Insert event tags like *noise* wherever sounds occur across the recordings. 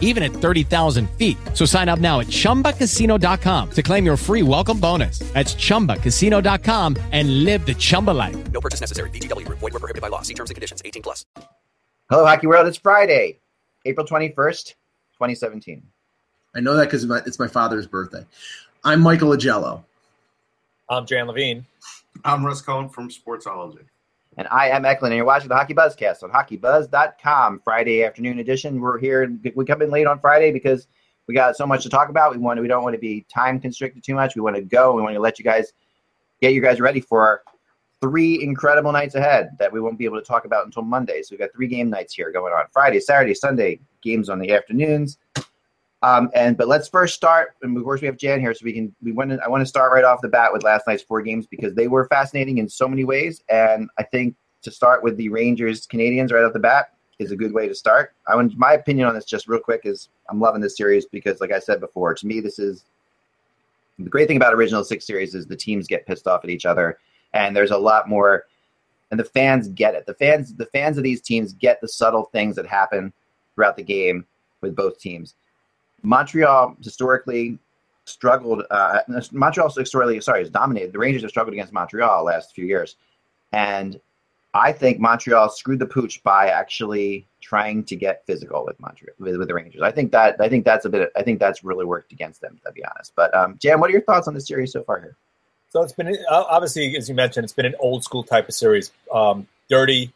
even at 30,000 feet. So sign up now at chumbacasino.com to claim your free welcome bonus. That's chumbacasino.com and live the Chumba life. No purchase necessary. VGW Group. Void were prohibited by law. See terms and conditions. 18 plus. Hello, Hockey World. It's Friday, April 21st, 2017. I know that because it's my father's birthday. I'm Michael Augello. I'm Jan Levine. I'm Russ Cohen from Sportsology. And I am Eklund, and you're watching the Hockey Buzzcast on HockeyBuzz.com, Friday afternoon edition. We're here. We come in late on Friday because we got so much to talk about. We want. We don't want to be time constricted too much. We want to go. We want to let you guys get you guys ready for three incredible nights ahead that we won't be able to talk about until Monday. So we've got three game nights here going on: Friday, Saturday, Sunday. Games on the afternoons. Um, and but let's first start. And of course, we have Jan here, so we can. We want to. I want to start right off the bat with last night's four games because they were fascinating in so many ways. And I think to start with the Rangers Canadiens right off the bat is a good way to start. I want my opinion on this just real quick is I'm loving this series because, like I said before, to me this is the great thing about original six series is the teams get pissed off at each other, and there's a lot more, and the fans get it. The fans, the fans of these teams get the subtle things that happen throughout the game with both teams. Montreal historically struggled. Uh, Montreal historically, sorry, has dominated. The Rangers have struggled against Montreal last few years, and I think Montreal screwed the pooch by actually trying to get physical with Montreal with, with, the Rangers. I think that I think that's a bit. I think that's really worked against them, to be honest. But um, Jan, what are your thoughts on the series so far here? So it's been obviously, as you mentioned, it's been an old school type of series. Um, dirty,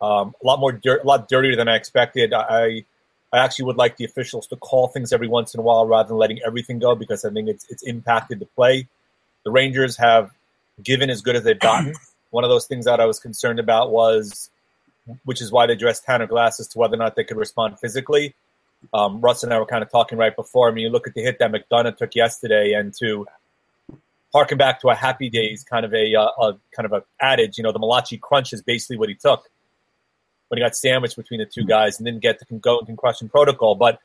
um, a lot more, a lot dirtier than I expected. I I actually would like the officials to call things every once in a while rather than letting everything go because I think it's it's impacted the play. The Rangers have given as good as they've gotten. *clears throat* One of those things that I was concerned about was, which is why they dressed Tanner Glass as to whether or not they could respond physically. Um, Russ and I were kind of talking right before. I mean, you look at the hit that McDonagh took yesterday, and to harken back to a Happy Days kind of a, uh, a kind of a adage, you know, the Malachi crunch is basically what he took when he got sandwiched between the two hmm. guys and didn't get the go concussion protocol. But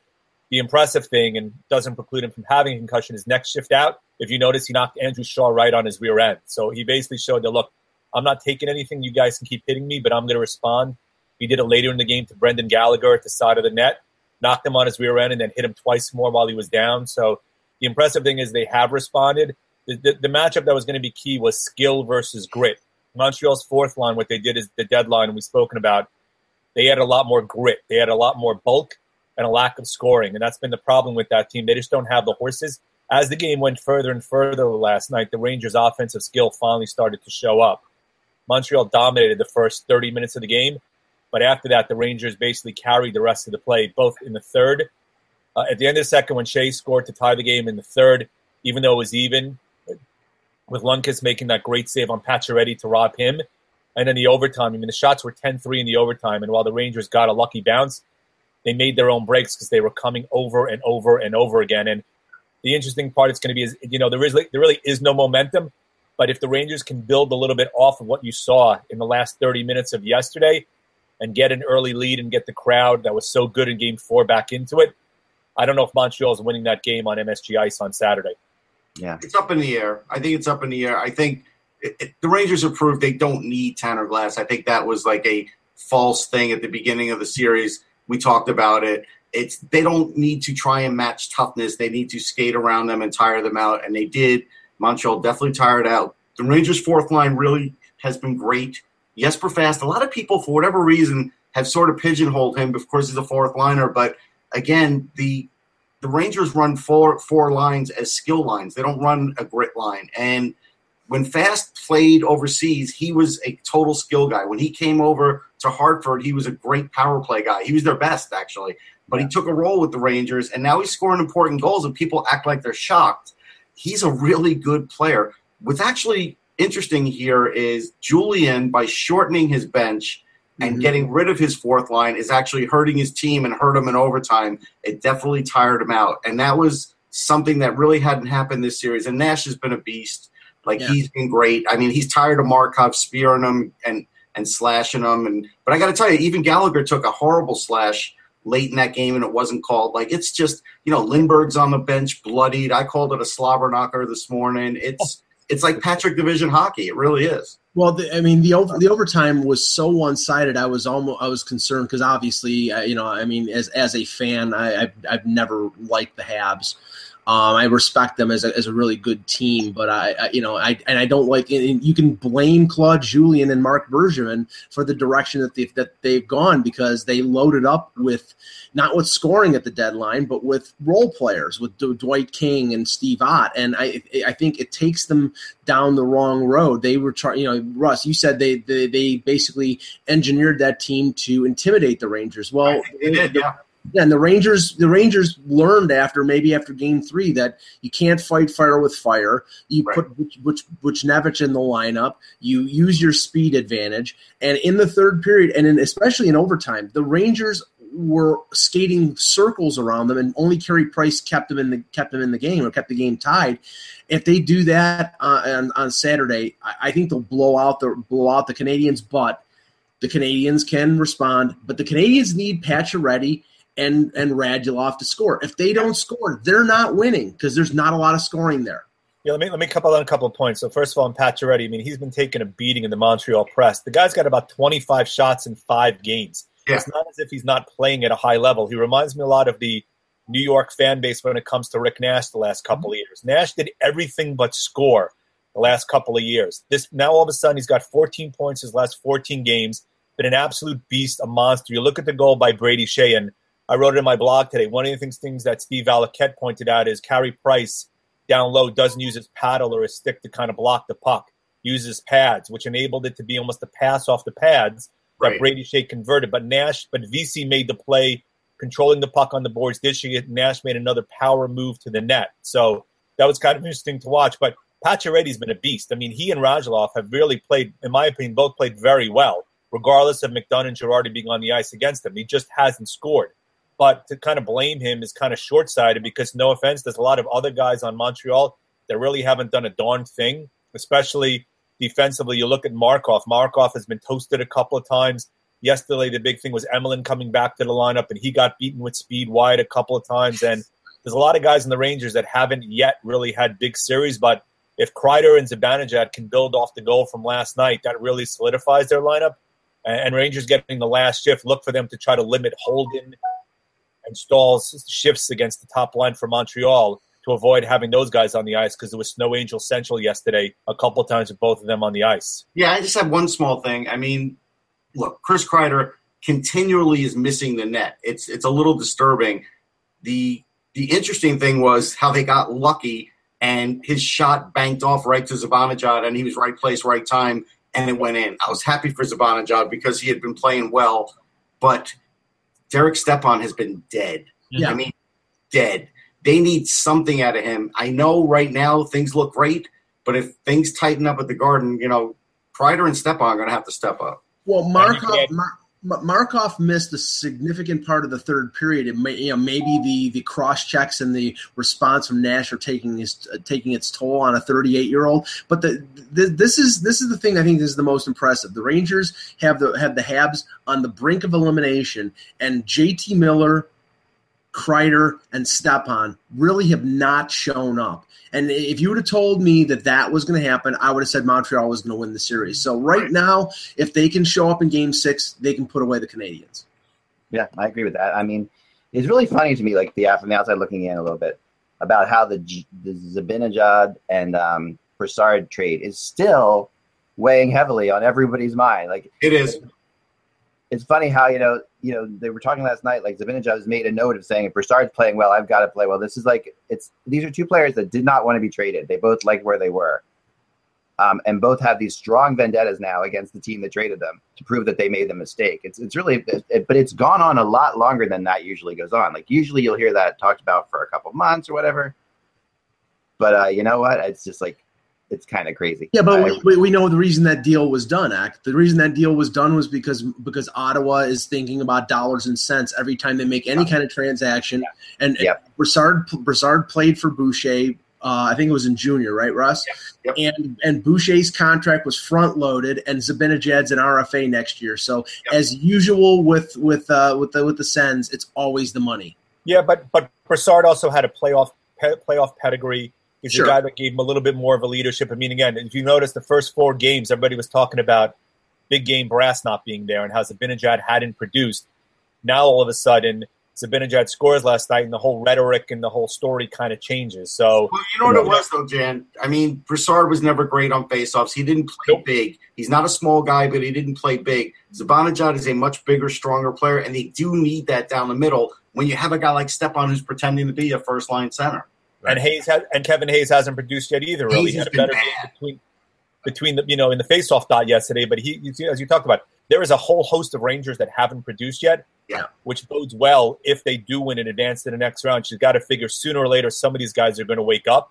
the impressive thing, and doesn't preclude him from having a concussion, is next shift out. If you notice, he knocked Andrew Shaw right on his rear end. So he basically showed that, look, I'm not taking anything. You guys can keep hitting me, but I'm going to respond. He did it later in the game to Brendan Gallagher at the side of the net, knocked him on his rear end, and then hit him twice more while he was down. So the impressive thing is they have responded. The, the, the matchup that was going to be key was skill versus grit. Montreal's fourth line, what they did is the deadline we've spoken about – they had a lot more grit. They had a lot more bulk and a lack of scoring. And that's been the problem with that team. They just don't have the horses. As the game went further and further last night, the Rangers' offensive skill finally started to show up. Montreal dominated the first 30 minutes of the game, but after that, the Rangers basically carried the rest of the play, both in the third. Uh, at the end of the second, when Skjei scored to tie the game in the third, even though it was even, with Lundqvist making that great save on Pacioretty to rob him, and then the overtime, I mean, the shots were 10 3 in the overtime. And while the Rangers got a lucky bounce, they made their own breaks because they were coming over and over and over again. And the interesting part is going to be is, you know, there, is, there really is no momentum. But if the Rangers can build a little bit off of what you saw in the last 30 minutes of yesterday and get an early lead and get the crowd that was so good in game four back into it, I don't know if Montreal is winning that game on MSG Ice on Saturday. Yeah. It's up in the air. I think it's up in the air. I think it, the Rangers have proved they don't need Tanner Glass. I think that was like a false thing at the beginning of the series. We talked about it. It's they don't need to try and match toughness. They need to skate around them and tire them out, and they did. Montreal definitely tired out. The Rangers' fourth line really has been great. Jesper Fast. A lot of people, for whatever reason, have sort of pigeonholed him. Of course, he's a fourth liner, but again, the the Rangers run four four lines as skill lines. They don't run a grit line, and when Fast played overseas, he was a total skill guy. When he came over to Hartford, he was a great power play guy. He was their best, actually. But he took a role with the Rangers, and now he's scoring important goals, and people act like they're shocked. He's a really good player. What's actually interesting here is Julien, by shortening his bench and mm-hmm. getting rid of his fourth line, is actually hurting his team and hurt him in overtime. It definitely tired him out. And that was something that really hadn't happened this series. And Nash has been a beast like yeah. he's been great. I mean, he's tired of Markov spearing him and and slashing them. And but I got to tell you, even Gallagher took a horrible slash late in that game, and it wasn't called. Like it's just you know Lindberg's on the bench, bloodied. I called it a slobber knocker this morning. It's *laughs* it's like Patrick Division hockey. It really is. Well, the, I mean, the over, the overtime was so one sided. I was almost I was concerned because obviously, uh, you know, I mean, as as a fan, I I've, I've never liked the Habs. Um, I respect them as a, as a really good team, but I, I, you know, I and I don't like. And you can blame Claude Julien and Marc Bergevin for the direction that they that they've gone because they loaded up with not with scoring at the deadline, but with role players with D- Dwight King and Steve Ott, and I I think it takes them down the wrong road. They were trying, you know, Russ, you said they, they they basically engineered that team to intimidate the Rangers. Well, They did, yeah. Yeah, and the Rangers, the Rangers learned after maybe after Game Three that you can't fight fire with fire. You Right. put Butch, Butch, Buchnevich in the lineup. You use your speed advantage, and in the third period, and in, especially in overtime, the Rangers were skating circles around them, and only Carey Price kept them in the kept them in the game or kept the game tied. If they do that uh, on on Saturday, I, I think they'll blow out the blow out the Canadiens, but. The Canadiens can respond, but the Canadiens need Pacioretty and and Radulov to score. If they don't score, they're not winning because there's not a lot of scoring there. Yeah, let me let me couple on a couple of points. So first of all, on Pacioretty, I mean he's been taking a beating in the Montreal press. The guy's got about 25 shots in five games. Yeah. It's not as if he's not playing at a high level. He reminds me a lot of the New York fan base when it comes to Rick Nash the last couple of years. Nash did everything but score the last couple of years. This now all of a sudden he's got 14 points his last 14 games. Been an absolute beast, a monster. You look at the goal by Brady Skjei, and I wrote it in my blog today. One of the things, things that Steve Valiquette pointed out is Carey Price down low doesn't use his paddle or his stick to kind of block the puck. Uses pads, which enabled it to be almost a pass off the pads that Right. Brady Skjei converted. But Nash, but Vesey made the play, controlling the puck on the boards, dishing it. Nash made another power move to the net. So that was kind of interesting to watch. But Pacioretty's been a beast. I mean, he and Radulov have really played, in my opinion, both played very well, regardless of McDonagh and Girardi being on the ice against him. He just hasn't scored. But to kind of blame him is kind of short sighted because, no offense, there's a lot of other guys on Montreal that really haven't done a darn thing, especially defensively. You look at Markov. Markov has been toasted a couple of times. Yesterday, the big thing was Emelin coming back to the lineup, and he got beaten with speed wide a couple of times. And there's a lot of guys in the Rangers that haven't yet really had big series, but if Kreider and Zibanejad can build off the goal from last night, that really solidifies their lineup. And Rangers getting the last shift, look for them to try to limit Holden and Staal's shifts against the top line for Montreal to avoid having those guys on the ice because there was Snow Angel Central yesterday a couple times with both of them on the ice. Yeah, I just have one small thing. I mean, look, Chris Kreider continually is missing the net. It's it's a little disturbing. The the interesting thing was how they got lucky and his shot banked off right to Zibanejad and he was right place, right time, and it went in. I was happy for Zibanejad because he had been playing well, but Derek Stepan has been dead. Yeah. I mean, dead. They need something out of him. I know right now things look great, but if things tighten up at the Garden, you know, Kreider and Stepan are going to have to step up. Well, Markov, Mar- Ma- Markov missed a significant part of the third period. It may, you know, maybe the, the cross checks and the response from Nash are taking his uh, taking its toll on a 38 year old. But the, the this is this is the thing I think is the most impressive. The Rangers have the have the Habs on the brink of elimination, and JT Miller, Kreider, and Stepan really have not shown up. And if you would have told me that that was going to happen, I would have said Montreal was going to win the series. So right, Right. now, if they can show up in Game Six, they can put away the Canadiens. Yeah, I agree with that. I mean, it's really funny to me, like the from the outside looking in a little bit, about how the G- the Zibanejad and um, Brassard trade is still weighing heavily on everybody's mind. Like It is. It's funny how you know you know they were talking last night. Like Zibanejad has made a note of saying if Brassard's playing well, I've got to play well. This is like it's these are two players that did not want to be traded. They both like where they were. Um, and both have these strong vendettas now against the team that traded them to prove that they made the mistake. It's it's really, it, but it's gone on a lot longer than that usually goes on. Like usually you'll hear that talked about for a couple months or whatever. But uh, you know what? It's just like it's kind of crazy. Yeah, but I- we, we, we know the reason that deal was done. Act the reason that deal was done was because because Ottawa is thinking about dollars and cents every time they make any kind of transaction. And Yep. Brassard Brassard played for Boucher. Uh, I think it was in junior, right, Russ? Yep. And and Boucher's contract was front loaded, and Zibanejad's an RFA next year. So as usual with with uh, with the with the Sens, it's always the money. Yeah, but but Brassard also had a playoff pe- playoff pedigree. He's Sure. a guy that gave him a little bit more of a leadership. I mean, again, if you notice the first four games, everybody was talking about big game brass not being there and how Zibanejad hadn't produced. Now all of a sudden, Zibanejad scores last night, and the whole rhetoric and the whole story kind of changes. So Well, you know what it was though, Jan. I mean, Brassard was never great on faceoffs. He didn't play Nope. big. He's not a small guy, but he didn't play big. Zibanejad is a much bigger, stronger player, and they do need that down the middle when you have a guy like Stepan who's pretending to be a first line center. And Hayes has, and Kevin Hayes hasn't produced yet either. Really, Hayes he has had a better game between between the you know in the faceoff dot yesterday. But he, you see- as you talked about, there is a whole host of Rangers that haven't produced yet. Yeah. which bodes well if they do win and advance to the next round. She's got to figure sooner or later some of these guys are going to wake up,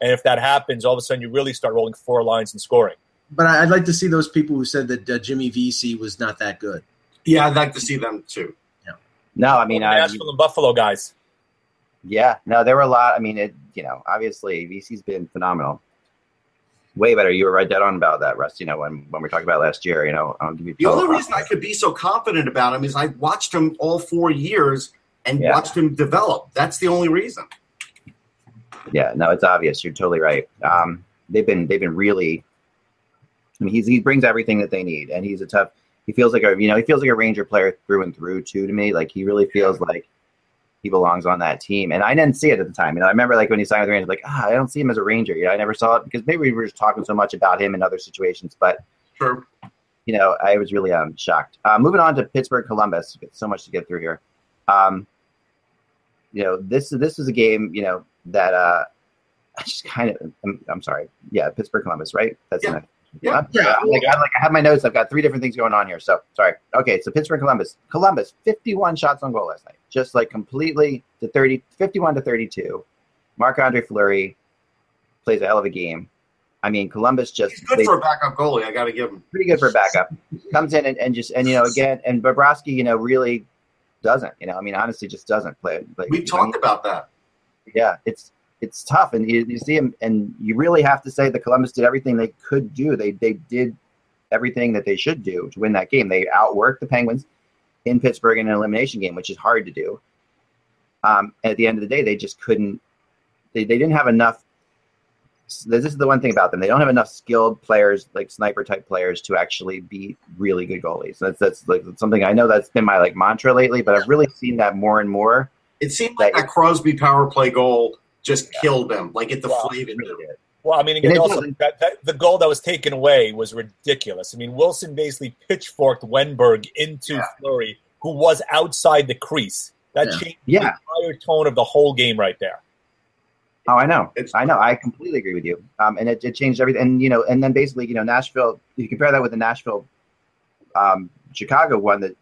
and if that happens, all of a sudden you really start rolling four lines and scoring. But I- I'd like to see those people who said that uh, Jimmy Vesey was not that good. Yeah, I'd like to see them too. Yeah. No, I mean, Well, I, Nashville and Buffalo guys. Yeah, no, there were a lot. I mean, it, you know, obviously Vesey's been phenomenal. Way better. You were right dead on about that, Russ. You know, when when we talked about last year, you know, I'll give you The only reason I could be so confident about him is I watched him all four years and Yeah. watched him develop. That's the only reason. Yeah, no, it's obvious. You're totally right. Um, they've been they've been really. I mean, he's he brings everything that they need, and he's a tough. He feels like a you know he feels like a Ranger player through and through too to me. Like he really feels like he belongs on that team, and I didn't see it at the time. You know, I remember like when he signed with the Rangers, like ah, I don't see him as a Ranger. You know, I never saw it because maybe we were just talking so much about him in other situations, but Sure. you know, I was really um, shocked. Uh, moving on to Pittsburgh Columbus, so much to get through here. Um, you know, this this is a game, you know, that uh, *laughs* I just kind of, I'm, I'm sorry, yeah, Pittsburgh Columbus, right? That's Yeah. next- Yeah. I'm, I'm like, I'm like, I have my notes. I've got three different things going on here. So sorry. Okay, so Pittsburgh Columbus, Columbus, 51 shots on goal last night, just like completely to 30, 51 to 32. Marc Andre Fleury plays a hell of a game. I mean, Columbus just He's good they- for a backup goalie. I got to give him. pretty good for a backup. Comes in and, and just and you know again and Bobrovsky, you know, really doesn't. You know, I mean, honestly, just doesn't play. Like, We talked about that. yeah, it's it's tough, and you, you see him, and you really have to say the Columbus did everything they could do. They they did everything that they should do to win that game. They outworked the Penguins in Pittsburgh in an elimination game, which is hard to do. Um, at the end of the day, they just couldn't. They, they didn't have enough. This is the one thing about them. They don't have enough skilled players, like sniper type players, to actually be really good goalies. That's that's like something I know that's been my like mantra lately. But I've really seen that more and more. It seemed like that Crosby power play goal just killed them, like it deflated Really them. did. Well, I mean, And again, also that, that, the goal that was taken away was ridiculous. I mean, Wilson basically pitchforked Wennberg into Yeah. Fleury, who was outside the crease. That Yeah. changed Yeah. the entire tone of the whole game right there. Oh, I know. It's- I know. I completely agree with you. Um, and it, it changed everything. And you know, and then basically, you know, Nashville. You compare that with the Nashville, um, Chicago one that,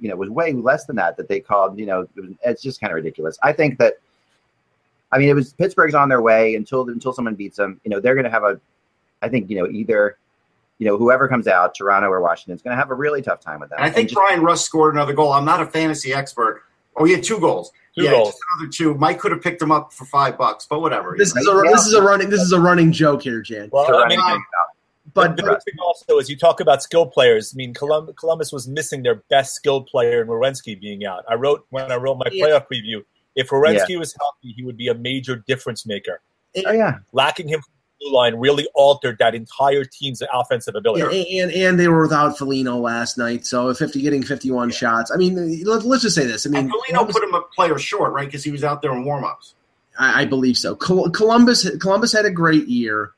you know, was way less than that. That they called. You know, it was, it's just kind of ridiculous. I think that. I mean, it was Pittsburgh's on their way until until someone beats them. You know, they're going to have a. I think you know either, you know, whoever comes out, Toronto or Washington, is going to have a really tough time with them. And I think just- Bryan Rust scored another goal. I'm not a fantasy expert. Oh, he had two goals. Two yeah, goals. just another two. Mike could have picked him up for five bucks, but whatever. you This know. is a this is a running this is a running joke here, Jan. Well, I mean, anything out. But the big thing also is you talk about skill players. I mean, Colum- Columbus was missing their best skilled player in Werenski being out. I wrote when I wrote my Yeah. playoff preview. If Werenski was healthy, he would be a major difference maker. Oh yeah, Lacking him from the blue line really altered that entire team's offensive ability. and, and and they were without Foligno last night, so 50 getting 51 shots. I mean, let, let's just say this. I mean, And Foligno put him a player short, right? Because he was out there in warm-ups. I, I believe so. Col- Columbus Columbus had a great year.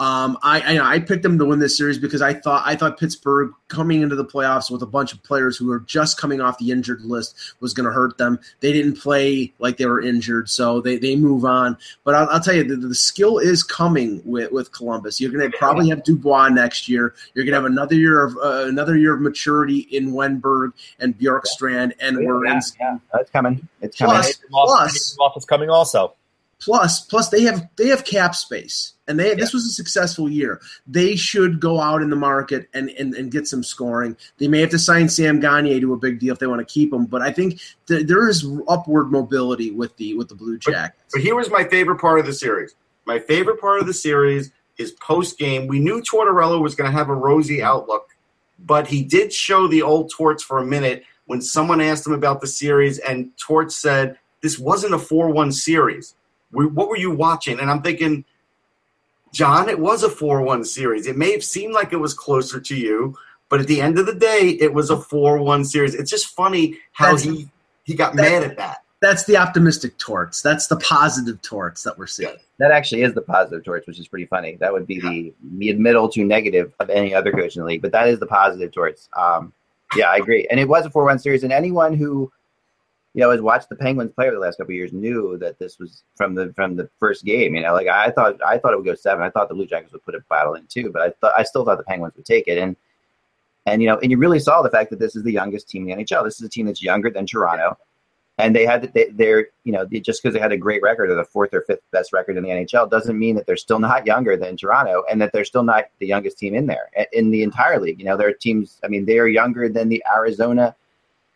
Um, I, I I picked them to win this series because I thought I thought Pittsburgh coming into the playoffs with a bunch of players who were just coming off the injured list was going to hurt them. They didn't play like they were injured, so they, they move on. But I'll, I'll tell you, the, the skill is coming with, with Columbus. You're going to probably have Dubois next year. You're going to have another year of uh, another year of maturity in Wennberg and Bjorkstrand and yeah, Werens. yeah, it's coming. It's coming. Plus- plus- Moss is coming also. Plus, plus they have they have cap space, and they this was a successful year. They should go out in the market and, and, and get some scoring. They may have to sign Sam Gagne to a big deal if they want to keep him, but I think th- there is upward mobility with the with the Blue Jackets. But here was my favorite part of the series. My favorite part of the series is post game. We knew Tortorella was going to have a rosy outlook, but he did show the old Torts for a minute when someone asked him about the series, and Torts said, This wasn't a 4 1 series. We, what were you watching? And I'm thinking, John, it was a 4 1 series. It may have seemed like it was closer to you, but at the end of the day, it was a 4 1 series. It's just funny how That's- he, he got mad at that. That's the optimistic torts. That's the positive torts that we're seeing. That actually is the positive torch, which is pretty funny. That would be the mid middle to negative of any other coach in the league, but that is the positive torch. Um, yeah, I agree. And it was a 4 1 series, and anyone who you know has watched the Penguins play over the last couple of years knew that this was from the from the first game. You know, like I thought I thought it would go seven. I thought the Blue Jackets would put a battle in too, but I thought I still thought the Penguins would take it. And and you know, and you really saw the fact that this is the youngest team in the NHL. This is a team that's younger than Toronto and they had they, they're you know just because they had a great record or the fourth or fifth best record in the NHL doesn't mean that they're still not younger than Toronto and that they're still not the youngest team in there in the entire league. You know, there are teams. I mean, they are younger than the Arizona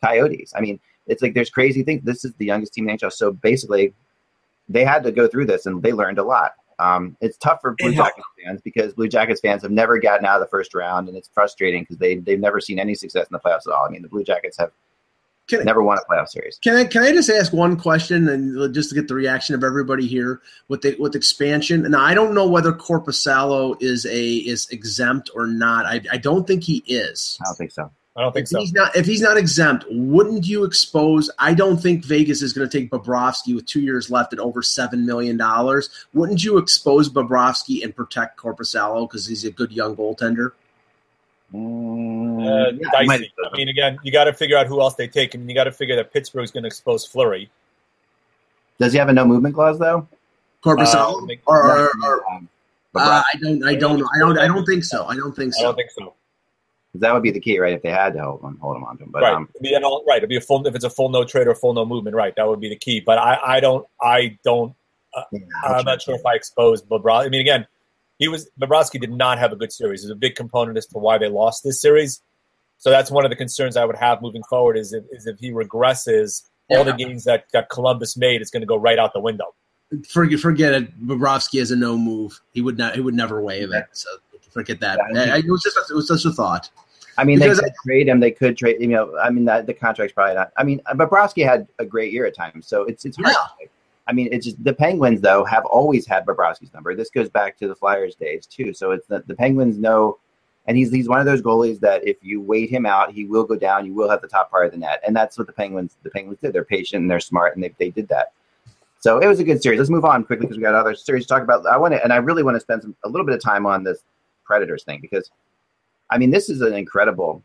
Coyotes. I mean, it's like there's crazy things. This is the youngest team in the NHL. So basically, they had to go through this and they learned a lot. Um, it's tough for Blue. Jackets fans because Blue Jackets fans have never gotten out of the first round, and it's frustrating because they they've never seen any success in the playoffs at all. I mean, the Blue Jackets have Can, never won a playoff series. Can I can I just ask one question and just to get the reaction of everybody here with the with expansion? Now I don't know whether Korpisalo is a is exempt or not. I, I don't think he is. I don't think so. I don't think If so. he's not if he's not exempt, wouldn't you expose? I don't think Vegas is going to take Bobrovsky with two years left at over seven million dollars. Wouldn't you expose Bobrovsky and protect Korpisalo because he's a good young goaltender? Mm, Uh, yeah, I might- dicey. I mean, again, you got to figure out who else they take. I mean, you got to figure that Pittsburgh's going to expose Fleury. does he have a no movement clause though? Korpisalo Uh, make- or, or, or Um, uh, I don't I don't I don't I don't think so. I don't think so. I don't think so. That would be the key, right? If they had to hold them, hold him on to him. But right. um, It'd be an all, right. It'd be a full if it's a full no trade or full no movement. Right. That would be the key. But I, I don't. I don't. yeah, I'm not sure if I exposed Bobrovsky. I mean, again, he was Bobrovsky did not have a good series. It's a big component as to why they lost this series. So that's one of the concerns I would have moving forward. Is if, is if he regresses, all the games that, that Columbus made is going to go right out the window. forget forget it. Bobrovsky has a no move. He would not. He would never waive it. So forget that. Yeah. I- it was just a, it was just a thought. I mean, they Because could trade him. They could trade. You know, I mean, that, the contract's probably not. I mean, Bobrovsky had a great year at times, so it's it's hard. Yeah. I mean, it's just the Penguins though have always had Bobrovsky's number. This goes back to the Flyers days too. So it's the, the Penguins know, and he's he's one of those goalies that if you wait him out, he will go down. You will have the top part of the net, and that's what the Penguins the Penguins did. They're patient and they're smart, and they they did that. So it was a good series. Let's move on quickly because we got other series to talk about. I want to, and I really want to spend some, a little bit of time on this Predators thing because, I mean, this is an incredible,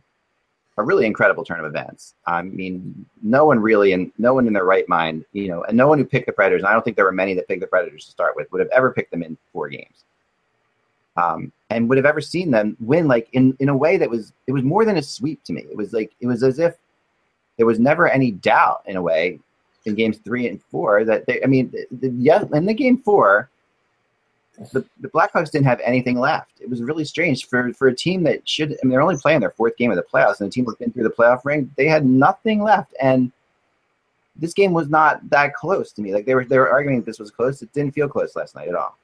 a really incredible turn of events. I mean, no one really, and no one in their right mind, you know, and no one who picked the Predators, and I don't think there were many that picked the Predators to start with, would have ever picked them in four games, um, and would have ever seen them win like in in a way that was it was more than a sweep to me. It was like it was as if there was never any doubt in a way in games three and four that they, I mean, yeah, in the game four, the, the Blackhawks didn't have anything left. It was really strange for, for a team that should, I mean, they're only playing their fourth game of the playoffs, and a team that's been through the playoff ring, they had nothing left. And this game was not that close to me. Like they were, they were arguing that this was close. It didn't feel close last night at all.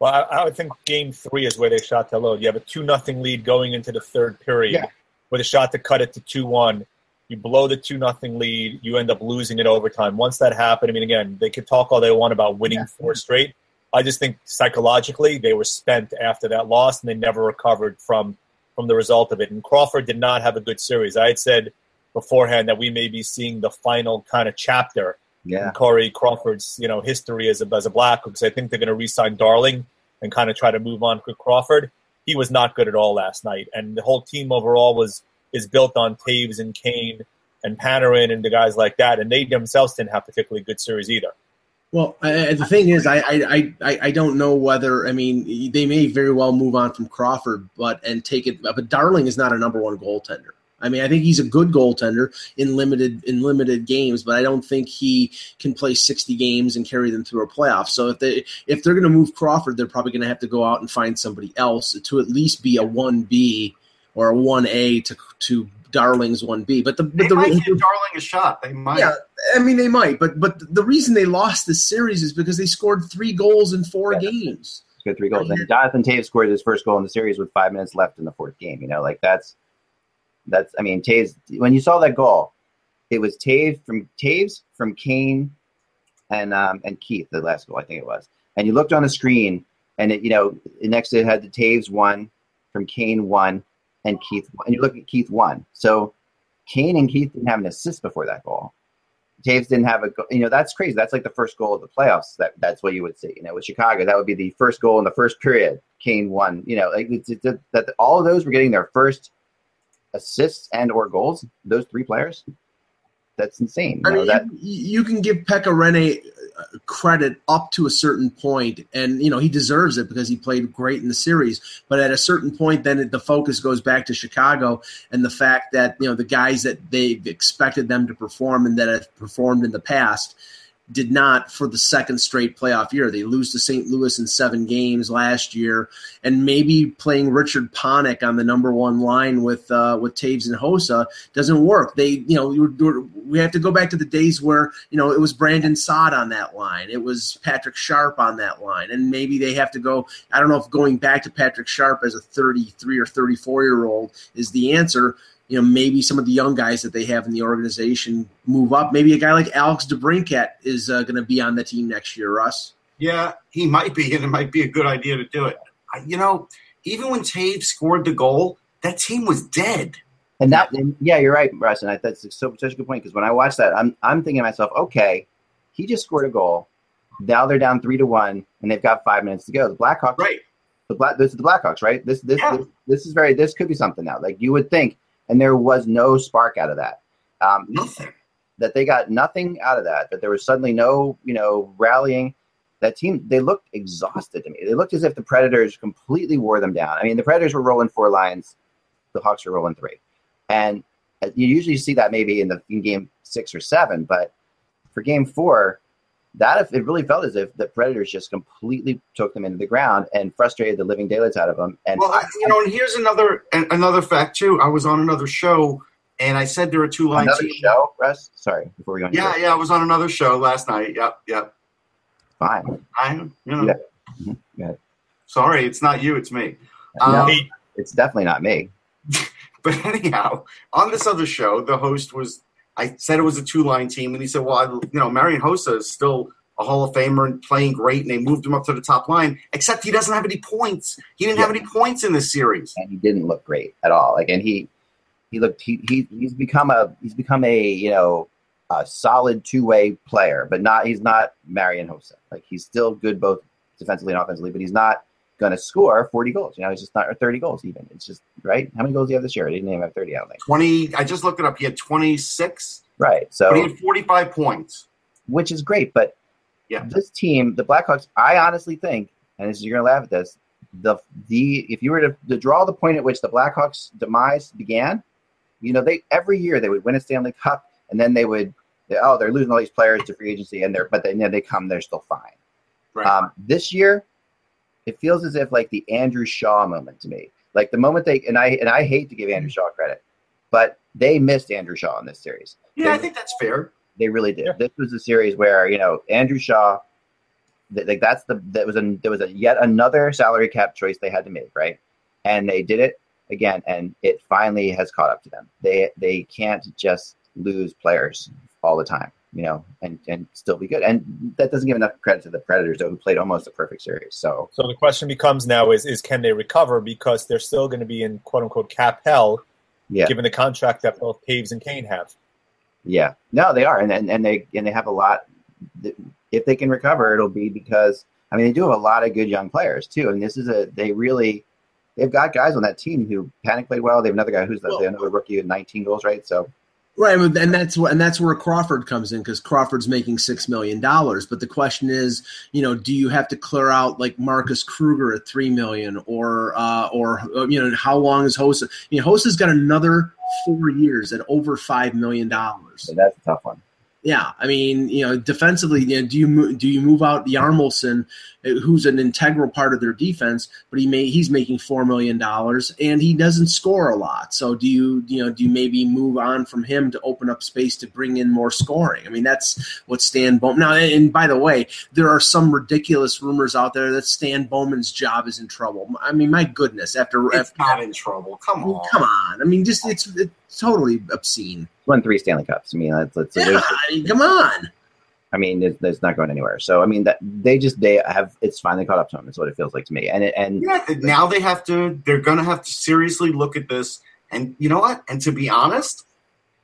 Well, I, I would think Game Three is where they shot to load. You have a two nothing lead going into the third period, Yeah. with a shot to cut it to two one. You blow the two nothing lead. You end up losing it overtime. Once that happened, I mean, again, they could talk all they want about winning Yeah. four straight. I just think psychologically they were spent after that loss, and they never recovered from from the result of it. And Crawford did not have a good series. I had said beforehand that we may be seeing the final kind of chapter Yeah. in Corey Crawford's you know history as a as a black because I think they're going to re-sign Darling and kind of try to move on with Crawford. He was not good at all last night, and the whole team overall was is built on Toews and Kane and Panarin and the guys like that, and they themselves didn't have particularly good series either. Well, the thing is, I, I I I don't know whether I mean they may very well move on from Crawford, but and take it. But Darling is not a number one goaltender. I mean, I think he's a good goaltender in limited in limited games, but I don't think he can play sixty games and carry them through a playoff. So if they if they're going to move Crawford, they're probably going to have to go out and find somebody else to at least be a one B or a one A to to darlings one B. But the They but the might give Darling a shot. They might. yeah, I mean they might, but but the reason they lost this series is because they scored three goals in four Yeah. games. Scored three goals, and Jonathan Toews scored his first goal in the series with five minutes left in the fourth game. You know, like that's that's. I mean, Toews. When you saw that goal, it was Toews from Toews from Kane and um, and Keith. The last goal, I think it was. And you looked on the screen, and it you know next to it had the Toews one from Kane one and Keith. And you look at Keith one. So Kane and Keith didn't have an assist before that goal. Toews didn't have a goal. You know, that's crazy. That's like the first goal of the playoffs. That that's what you would see. You know, with Chicago, that would be the first goal in the first period. Kane won. You know, like it's, it's, that all of those were getting their first assists and or goals. Those three players. That's insane. You I know, mean, that you, you can give Pekka Rinne uh, credit up to a certain point, and you know he deserves it because he played great in the series. But at a certain point, then it, the focus goes back to Chicago and the fact that you know the guys that they expected them to perform and that have performed in the past did not for the second straight playoff year. They lose to St. Louis in seven games last year, and maybe playing Richard Panik on the number one line with uh, with Toews and Hossa doesn't work. They, you know, we have to go back to the days where you know it was Brandon Saad on that line, it was Patrick Sharp on that line, and maybe they have to go. I don't know if going back to Patrick Sharp as a 33 or 34 year old is the answer you know, maybe some of the young guys that they have in the organization move up. Maybe a guy like Alex DeBrincat is uh, going to be on the team next year, Russ. Yeah, he might be, and it might be a good idea to do it. I- You know, even when Toews scored the goal, that team was dead. And that, and yeah, you're right, Russ. And I, that's so, such a good point because when I watch that, I'm I'm thinking to myself, okay, he just scored a goal. Now they're down three to one, and they've got five minutes to go. The Blackhawks, Right. The Black, this is the Blackhawks, right? This this, Yeah. this this is very. This could be something now. Like you would think, and there was no spark out of that. Um, Nothing. that they got nothing out of that. That there was suddenly no, you know, rallying. That team, they looked exhausted to me. They looked as if the Predators completely wore them down. I mean, the Predators were rolling four lines, the Hawks were rolling three, and uh, you usually see that maybe in the in game six or seven, but for game four, that if it really felt as if the Predators just completely took them into the ground and frustrated the living daylights out of them. And Well, I, you know, and here's another an- another fact too. I was on another show, and I said there are two lines. another show, Russ. Sorry, before we go. Yeah, yeah, I was on another show last night. Yep, yep. fine. I, you know, Yeah. Mhm. Yeah. sorry, it's not you, it's me. No. Um, It's definitely not me. *laughs* But anyhow, on this other show, the host was. I said it was a two-line team, and he said, "Well, I, you know, Marian Hossa is still a Hall of Famer and playing great, and they moved him up to the top line. Except he doesn't have any points. He didn't have any points in this series. and he didn't look great at all. Like, and he he looked he, he he's become a he's become a you know a solid two way player, but not he's not Marian Hossa. Like he's still good both defensively and offensively, but he's not going to score forty goals. You know, he's just not or thirty goals even. It's just right. How many goals do you have this year? He didn't even have thirty. I don't think. Twenty. I just looked it up. He had twenty-six, Right. but he So had forty-five points. which is great, but Yeah. this team, the Blackhawks, I honestly think, and this is you're gonna laugh at this, the the if you were to, to draw the point at which the Blackhawks demise began, you know, they every year they would win a Stanley Cup and then they would they, oh they're losing all these players to free agency and they're but then you know, they come they're still fine. Right. Um, this year, it feels as if like the Andrew Shaw moment to me, like the moment they and I and I hate to give Andrew mm-hmm. Shaw credit, but they missed Andrew Shaw in this series. yeah, I think that's fair. They really did. Yeah. This was a series where you know Andrew Shaw, th- like that's the that was a there was a yet another salary cap choice they had to make, right? And they did it again, and it finally has caught up to them. They they can't just lose players all the time, you know, and and still be good. And that doesn't give enough credit to the Predators, though, who played almost a perfect series. So So the question becomes now is is can they recover because they're still going to be in quote unquote cap hell yeah, given the contract that both Toews and Kane have. Yeah, no, they are, and and, and they and they have a lot. If they can recover, it'll be because I mean they do have a lot of good young players too, and this is a they really they've got guys on that team who Panik played well. They have another guy who's Well- another rookie with 19 goals, right? So Right, and that's and that's where Crawford comes in because Crawford's making six million dollars. But the question is, you know, do you have to clear out like Marcus Kruger at three million, or uh, or uh, you know, how long is Hossa? You know, Hossa's got another four years at over five million dollars. that's a tough one. Yeah, I mean, you know, defensively, you know, do you do you move out Hjalmarsson, uh, who's an integral part of their defense, but he may he's making four million dollars and he doesn't score a lot. So do you you know do you maybe move on from him to open up space to bring in more scoring? I mean, that's what Stan Bowman. Now, and by the way, there are some ridiculous rumors out there that Stan Bowman's job is in trouble. I mean, my goodness, after, It's after not in trouble. Come on. come on, I mean, just it's, it's totally obscene. Won three Stanley Cups. I mean, that's, that's Yeah, I mean, come on. I mean, it's, it's not going anywhere. So I mean, that they just they have it's finally caught up to them. Is what it feels like to me. And it, and Yeah, now they have to. They're going to have to seriously look at this. And you know what? And to be honest,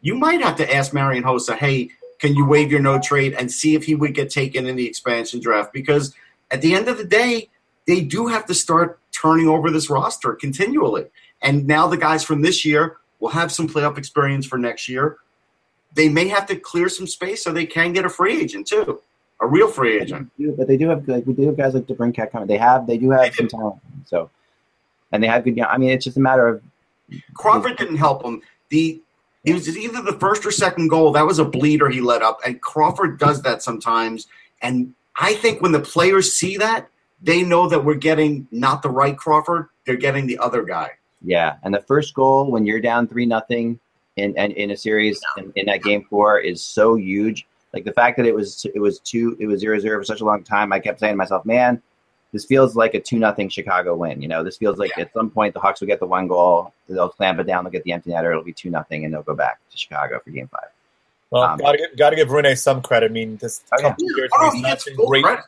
you might have to ask Marian Hossa, "Hey, can you waive your no trade and see if he would get taken in the expansion draft?" Because at the end of the day, they do have to start turning over this roster continually. And now the guys from this year will have some playoff experience for next year. They may have to clear some space so they can get a free agent too, a real free agent. but they do have like we do have guys like DeBrincat coming. They have they do have They some do. talent. So and they have good. I mean, it's just a matter of Crawford didn't help him. The it was either the first or second goal that was a bleeder he let up, and Crawford does that sometimes. And I think when the players see that, they know that we're getting not the right Crawford; they're getting the other guy. Yeah, and the first goal when you're down three nothing in, in in a series in, in that game four is so huge. Like the fact that it was it was two it was zero zero for such a long time. I kept saying to myself, man, this feels like a two nothing Chicago win. You know, this feels like Yeah. at some point the Hawks will get the one goal, they'll clamp it down, they'll get the empty netter, it'll be two nothing, and they'll go back to Chicago for game five. Well, Um, gotta give, gotta give Rinne some credit. I mean, this Oh, yeah. couple years Oh, where he's not been great credit.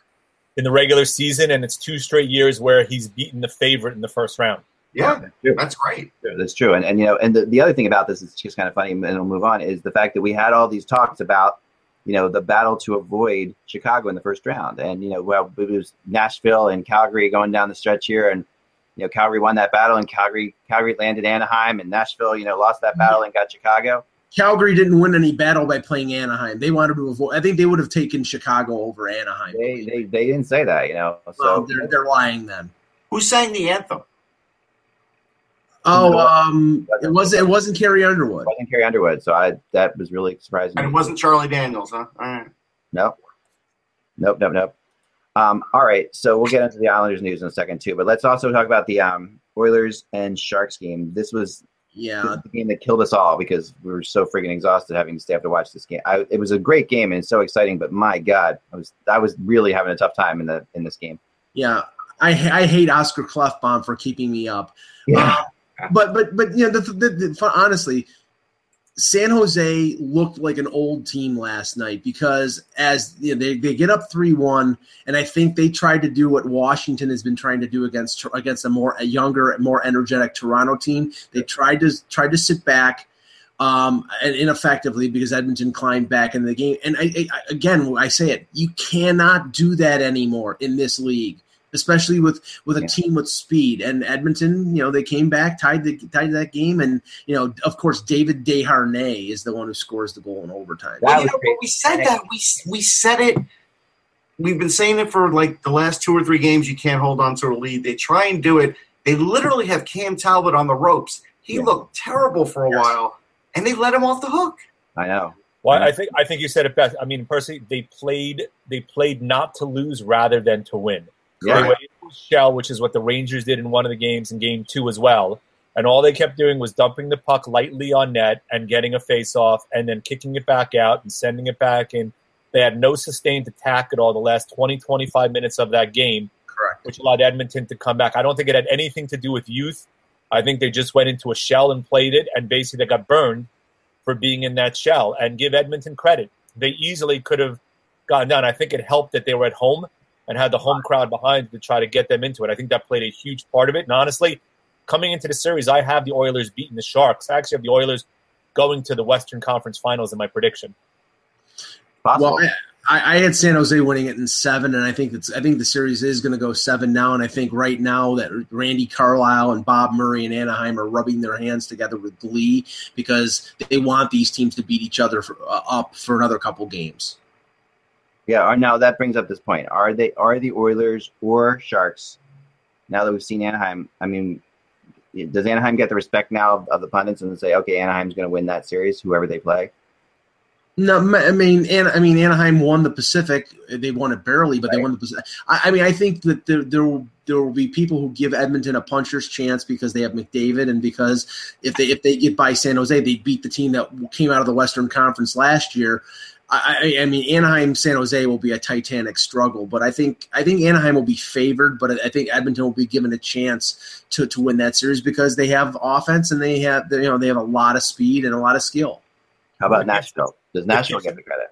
in the regular season, and it's two straight years where he's beaten the favorite in the first round. Yeah, That's that's great. True, That's true. And, and you know, and the, the other thing about this is just kind of funny, and we'll move on, is the fact that we had all these talks about, you know, the battle to avoid Chicago in the first round. And, you know, well, it was Nashville and Calgary going down the stretch here. And, you know, Calgary won that battle and Calgary, Calgary landed Anaheim and Nashville, you know, lost that mm-hmm. battle and got Chicago. Calgary didn't win any battle by playing Anaheim. They wanted to avoid. I think they would have taken Chicago over Anaheim. They, they, they didn't say that, you know. So well, they're, they're lying then. Who sang the anthem? Oh, um, it was it wasn't Carrie Underwood. it wasn't Carrie Underwood. So I, that was really surprising. And it wasn't Charlie Daniels, huh? All right. Nope. Nope, nope, nope. Um, all right, so we'll get into the Islanders news in a second too, but let's also talk about the um, Oilers and Sharks game. This was Yeah, is the game that killed us all because we were so freaking exhausted having to stay up to watch this game. I, it was a great game and so exciting, but my God, I was I was really having a tough time in the in this game. yeah. I I hate Oscar Klefbom for keeping me up. Uh, but but but you know the, the, the, honestly, San Jose looked like an old team last night because as you know, they, they get up three one, and I think they tried to do what Washington has been trying to do against against a more a younger, more energetic Toronto team. They tried to tried to sit back. Um, and ineffectively because Edmonton climbed back in the game. And I, I, again, I say it, you cannot do that anymore in this league especially with with a Yeah. team with speed. And Edmonton, you know, they came back, tied the tied that game, and you know, of course, David Desharnais is the one who scores the goal in overtime. That Well, you know, we said that we we said it. We've been saying it for like the last two or three games. You can't hold on to a lead. They try and do it. They literally have Cam Talbot on the ropes. He Yeah. looked terrible for a Yes. while, and they let him off the hook. I know. Well, Yeah. I think I think you said it best. I mean, personally, they played they played not to lose rather than to win. Yeah. They went into a shell, which is what the Rangers did in one of the games in Game Two as well. And all they kept doing was dumping the puck lightly on net and getting a face off, and then kicking it back out and sending it back in. They had no sustained attack at all the last 20, 25 minutes of that game, Correct. which allowed Edmonton to come back. I don't think it had anything to do with youth. I think they just went into a shell and played it, and basically they got burned for being in that shell. And give Edmonton credit; they easily could have gotten done. I think it helped that they were at home and had the home crowd behind to try to get them into it. I think that played a huge part of it. And honestly, coming into the series, I have the Oilers beating the Sharks. I actually have the Oilers going to the Western Conference Finals in my prediction. Possible. Well, I, I had San Jose winning it in seven, and I think it's I think the series is going to go seven now. And I think right now that Randy Carlyle and Bob Murray and Anaheim are rubbing their hands together with glee because they want these teams to beat each other for, uh, up for another couple games. Yeah, or now that brings up this point. Are they are the Oilers or Sharks? Now that we've seen Anaheim, I mean, does Anaheim get the respect now of, of the pundits and say, okay, Anaheim's going to win that series, whoever they play? No, I mean, and I mean, Anaheim won the Pacific. They won it barely, but right. they won the Pacific. I, I, mean, I think that there there will, there will be people who give Edmonton a puncher's chance because they have McDavid, and because if they if they get by San Jose, they beat the team that came out of the Western Conference last year. I, I, mean, Anaheim, San Jose will be a titanic struggle, but I think I think Anaheim will be favored, but I think Edmonton will be given a chance to, to win that series because they have offense and they have you know they have a lot of speed and a lot of skill. How about Nashville? Does Nashville get the credit?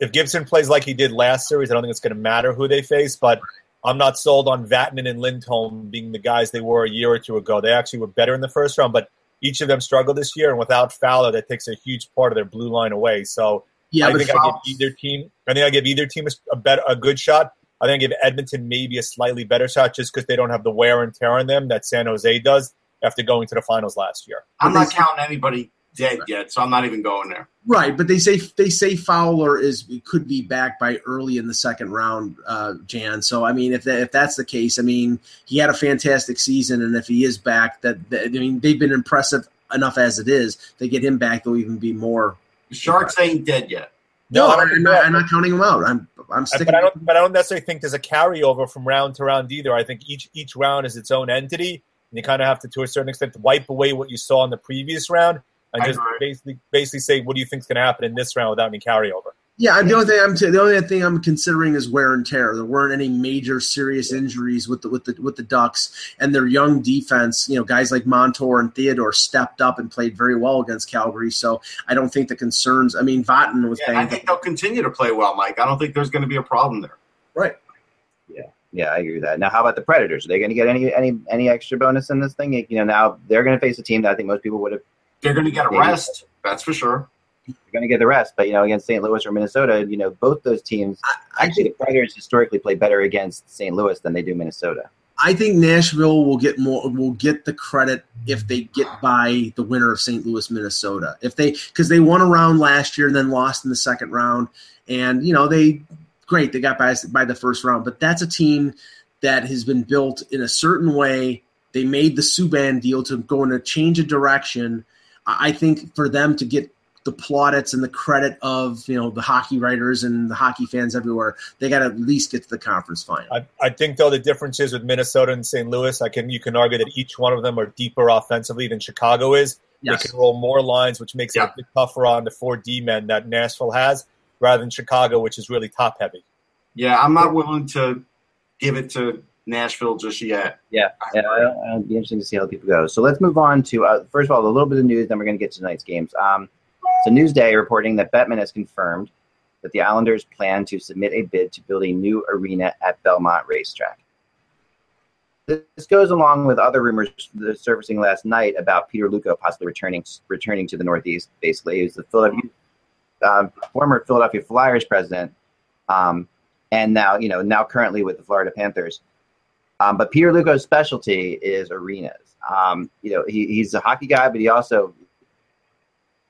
If Gibson plays like he did last series, I don't think it's going to matter who they face, but I'm not sold on Vatanen and Lindholm being the guys they were a year or two ago. They actually were better in the first round, but each of them struggled this year, and without Fowler, that takes a huge part of their blue line away. So yeah, I think I give either team. I think I give either team a, better, a good shot. I think I give Edmonton maybe a slightly better shot just because they don't have the wear and tear on them that San Jose does after going to the finals last year. I'm not counting anybody dead yet, so I'm not even going there. Right, but they say they say Fowler is could be back by early in the second round, uh, Jan. So I mean, if that, if that's the case, I mean, he had a fantastic season, and if he is back, that, that I mean, they've been impressive enough as it is. They get him back, they'll even be more the Sharks ain't dead yet. No, no I'm, not, I'm, not, counting them out. I'm I'm sticking. But I don't. But I don't necessarily think there's a carryover from round to round either. I think each each round is its own entity, and you kind of have to, to a certain extent, wipe away what you saw in the previous round and I just agree. basically basically say what do you think is going to happen in this round without any carryover. Yeah, the only thing I'm t- the only thing I'm considering is wear and tear. There weren't any major serious injuries with the with the with the Ducks and their young defense. You know, guys like Montour and Theodore stepped up and played very well against Calgary. So I don't think the concerns. I mean, Vatanen was. Yeah, I think they'll continue to play well, Mike. I don't think there's going to be a problem there. Right. Yeah, yeah, I agree with that. Now, how about the Predators? Are they going to get any any any extra bonus in this thing? You know, now they're going to face a team that I think most people would have. They're going to get a rest. That's for sure you're going to get the rest. But you know, against St. Louis or Minnesota, you know, both those teams actually the Predators historically play better against St. Louis than they do Minnesota. I think Nashville will get more will get the credit if they get by the winner of St. Louis, Minnesota. If they because they won a round last year and then lost in the second round, and you know they great they got by by the first round, but that's a team that has been built in a certain way. They made the Subban deal to go in a change of direction. I think for them to get the plaudits and the credit of you know the hockey writers and the hockey fans everywhere. They got to at least get to the conference final. I, I, think though the difference is with Minnesota and St. Louis. I can you can argue that each one of them are deeper offensively than Chicago is. Yes. They can roll more lines, which makes yeah. it a bit tougher on the four D men that Nashville has, rather than Chicago, which is really top heavy. Yeah, I'm not willing to give it to Nashville just yet. Yeah, yeah it'll, be interesting to see how people go. So let's move on to uh, first of all a little bit of news, then we're going to get to tonight's games. Um, so Newsday reporting that Bettman has confirmed that the Islanders plan to submit a bid to build a new arena at Belmont Racetrack. This goes along with other rumors surfacing last night about Peter Luukko possibly returning returning to the Northeast. Basically, he's the Philadelphia, uh, former Philadelphia Flyers president, um, and now you know now currently with the Florida Panthers. Um, but Peter Luukko's specialty is arenas. Um, you know, he, he's a hockey guy, but he also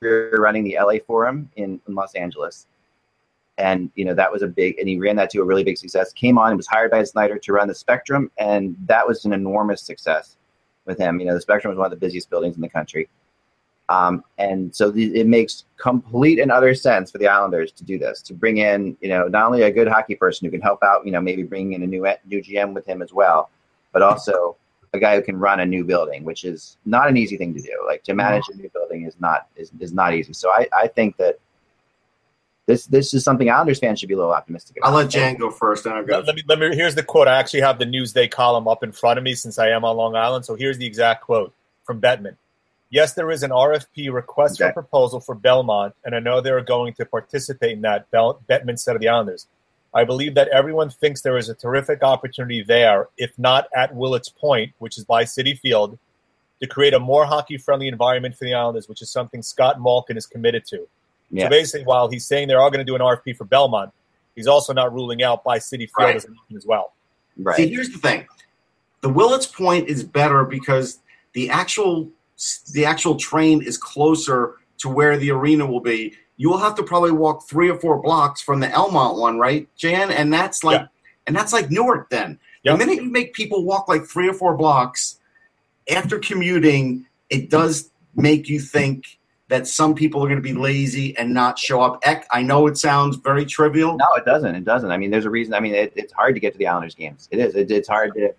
running the LA Forum in, in Los Angeles. And, you know, that was a big, and he ran that to a really big success. Came on and was hired by Snider to run the Spectrum, and that was an enormous success with him. You know, the Spectrum was one of the busiest buildings in the country. Um, and so the, it makes complete and utter sense for the Islanders to do this, to bring in, you know, not only a good hockey person who can help out, you know, maybe bringing in a new new GM with him as well, but also a guy who can run a new building, which is not an easy thing to do. Like to manage a new building is not is, is not easy. So I, I think that this this is something Islanders fans should be a little optimistic about. I'll let Jan go first. Then I'll go. Let me, let me. Here's the quote. I actually have the Newsday column up in front of me since I am on Long Island. So here's the exact quote from Bettman. Yes, there is an RFP request okay. for proposal for Belmont, and I know they're going to participate in that. Bell, Bettman said of the Islanders. I believe that everyone thinks there is a terrific opportunity there, if not at Willets Point, which is by Citi Field, to create a more hockey friendly environment for the Islanders, which is something Scott Malkin is committed to. Yeah. So basically, while he's saying they are going to do an RFP for Belmont, he's also not ruling out by Citi Field right. as, as well. Right. See, here's the thing: the Willets Point is better because the actual the actual train is closer to where the arena will be you will have to probably walk three or four blocks from the Elmont one, right, Jan? And that's like, yeah. and that's like Newark. Then yep. the minute you make people walk like three or four blocks after commuting, it does make you think that some people are going to be lazy and not show up. Eck, I know it sounds very trivial. No, it doesn't. It doesn't. I mean, there's a reason. I mean, it, it's hard to get to the Islanders games. It is. It, it's hard to.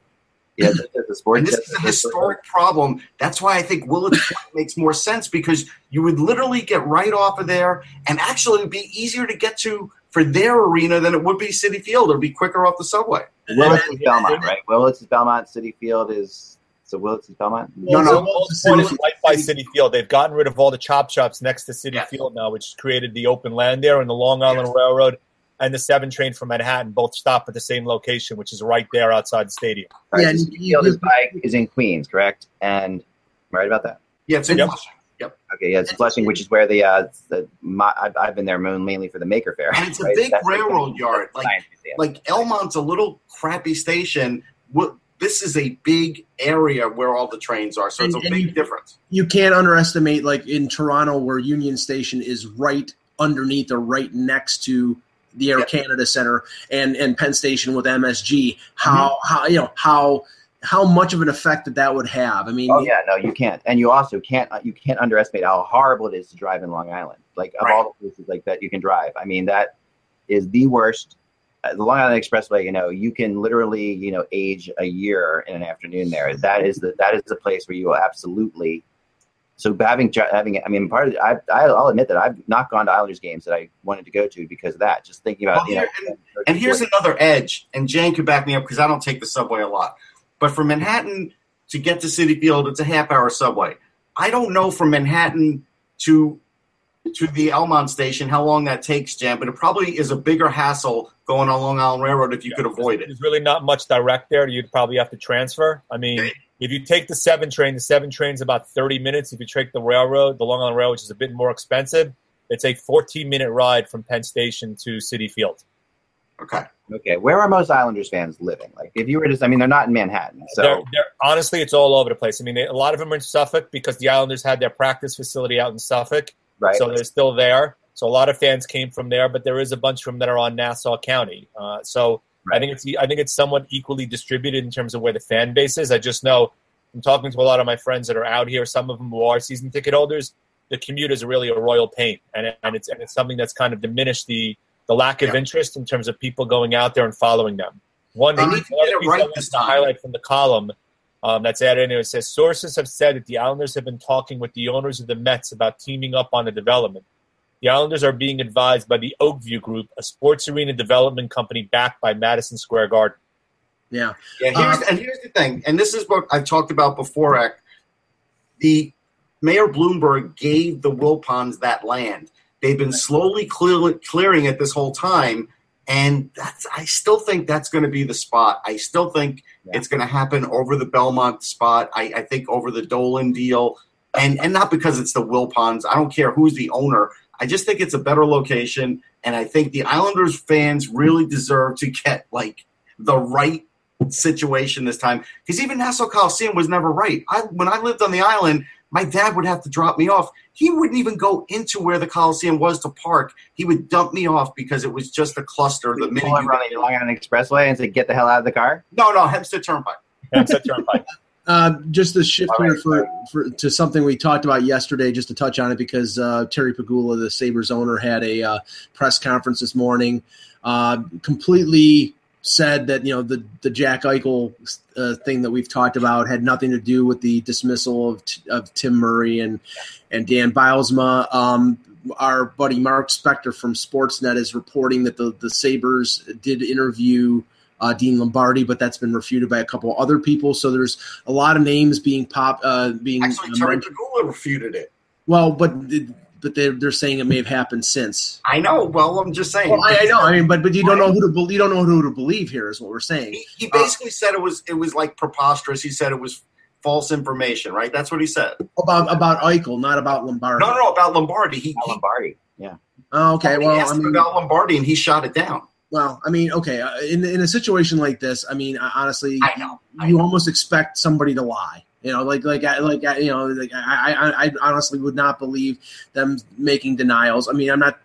Yeah, the, the sports. And this is a historic problem. That's why I think Willets Point *laughs* makes more sense because you would literally get right off of there, and actually it'd be easier to get to for their arena than it would be Citi Field. It'd be quicker off the subway. Willets is Belmont, right? Willets is Belmont. Citi Field is so Willets is Belmont. No, no. Willets Point is right by Citi Field. They've gotten rid of all the chop shops next to Citi Yes. Field now, which created the open land there, and the Long Island Railroad and the seven train from Manhattan both stop at the same location, which is right there outside the stadium. Right, Yeah, so and you- Field you- is by is in Queens, correct? And am I right about that? Yeah, it's in Yep. Flushing. Yep. Okay, yeah, it's Flushing, which is where the uh, the my, I've, I've been there mainly for the Maker Faire. And it's a big That's like railroad yard. Like like Elmont's a little crappy station. What this is a big area where all the trains are, so it's a And- and big you- difference. you can't underestimate like in Toronto where Union Station is right underneath or right next to the Air Yeah. Canada Center and and Penn Station with MSG. How how you know how how much of an effect that that would have? I mean, Oh yeah, no, you can't, and you also can't you can't underestimate how horrible it is to drive in Long Island. Like of Right. all the places like that you can drive, I mean that is the worst. Uh, the Long Island Expressway, you know, you can literally you know age a year in an afternoon there. That is the that is the place where you will absolutely. So having having I mean part of I I'll admit that I've not gone to Islanders games that I wanted to go to because of that. Just thinking about Well, you know. here- And here's another edge, and Jane could back me up because I don't take the subway a lot. But from Manhattan to get to Citi Field, it's a half hour subway. I don't know from Manhattan to to the Elmont station how long that takes, Jan, but it probably is a bigger hassle going on Long Island Railroad if you could avoid it. There's really not much direct there. You'd probably have to transfer. I mean, Okay. If you take the seven train, the seven train's about 30 minutes. If you take the railroad, the Long Island Railroad, which is a bit more expensive, it's a 14 minute ride from Penn Station to Citi Field. Okay. Okay, where are most Islanders fans living? Like, if you were to, I mean, they're not in Manhattan, so They're, they're, honestly, it's all over the place. I mean, they, a lot of them are in Suffolk because the Islanders had their practice facility out in Suffolk, right. so they're still there. So a lot of fans came from there, but there is a bunch from that are on Nassau County. Uh, so I think it's I think it's somewhat equally distributed in terms of where the fan base is. I just know I'm talking to a lot of my friends that are out here, some of them who are season ticket holders, the commute is really a royal pain, and and it's and it's something that's kind of diminished the the lack of Yeah. interest in terms of people going out there and following them. One, They need to get it right this time. highlight from the column um, that's added in there. It says sources have said that the Islanders have been talking with the owners of the Mets about teaming up on a development. The Islanders are being advised by the Oakview Group, a sports arena development company backed by Madison Square Garden. yeah. Yeah, here's, Uh, and here's the thing, and this is what I've talked about before, Eck. The Mayor Bloomberg gave the Wilpons that land. They've been slowly clear, clearing it this whole time, and that's. I still think that's going to be the spot. I still think Yeah. it's going to happen over the Belmont spot. I, I think over the Dolan deal, and and not because it's the Wilpons. I don't care who's the owner. I just think it's a better location, and I think the Islanders fans really deserve to get like the right situation this time because even Nassau Coliseum was never right. I when I lived on the island, my dad would have to drop me off. He wouldn't even go into where the Coliseum was to park. He would dump me off because it was just a cluster. The minute pull over you, on the Long Island Expressway and say, "Get the hell out of the car." no, no, Hempstead Turnpike. Hempstead Turnpike. Uh, just to shift here for, for to something we talked about yesterday, just to touch on it, because uh, Terry Pegula, the Sabres owner, had a uh, press conference this morning, uh, completely said that you know the the Jack Eichel uh, thing that we've talked about had nothing to do with the dismissal of of Tim Murray and and Dan Bylsma. Um, our buddy Mark Spector from Sportsnet is reporting that the the Sabres did interview uh, Dean Lombardi, but that's been refuted by a couple other people. So there's a lot of names being pop uh, being Actually, uh, Terry. Pegula refuted it. well, but but they're they're saying it may have happened since. I know. Well, I'm just saying. Well, I, I know. I mean, but but you don't know who to bel you don't know who to believe here is what we're saying. He, he basically said it was it was like preposterous. He said it was false information. Right? That's what he said. About about Eichel, not about Lombardi. No, no, no about Lombardi. He, Not he, Lombardi. Yeah. Oh, okay. he Well, asked I mean, about Lombardi, and he shot it down. Well, I mean, okay. uh, In in a situation like this, I mean, uh, honestly, I know. I you know. almost expect somebody to lie. You know, like like I- like I- you know, like I, I I honestly would not believe them making denials. I mean, I'm not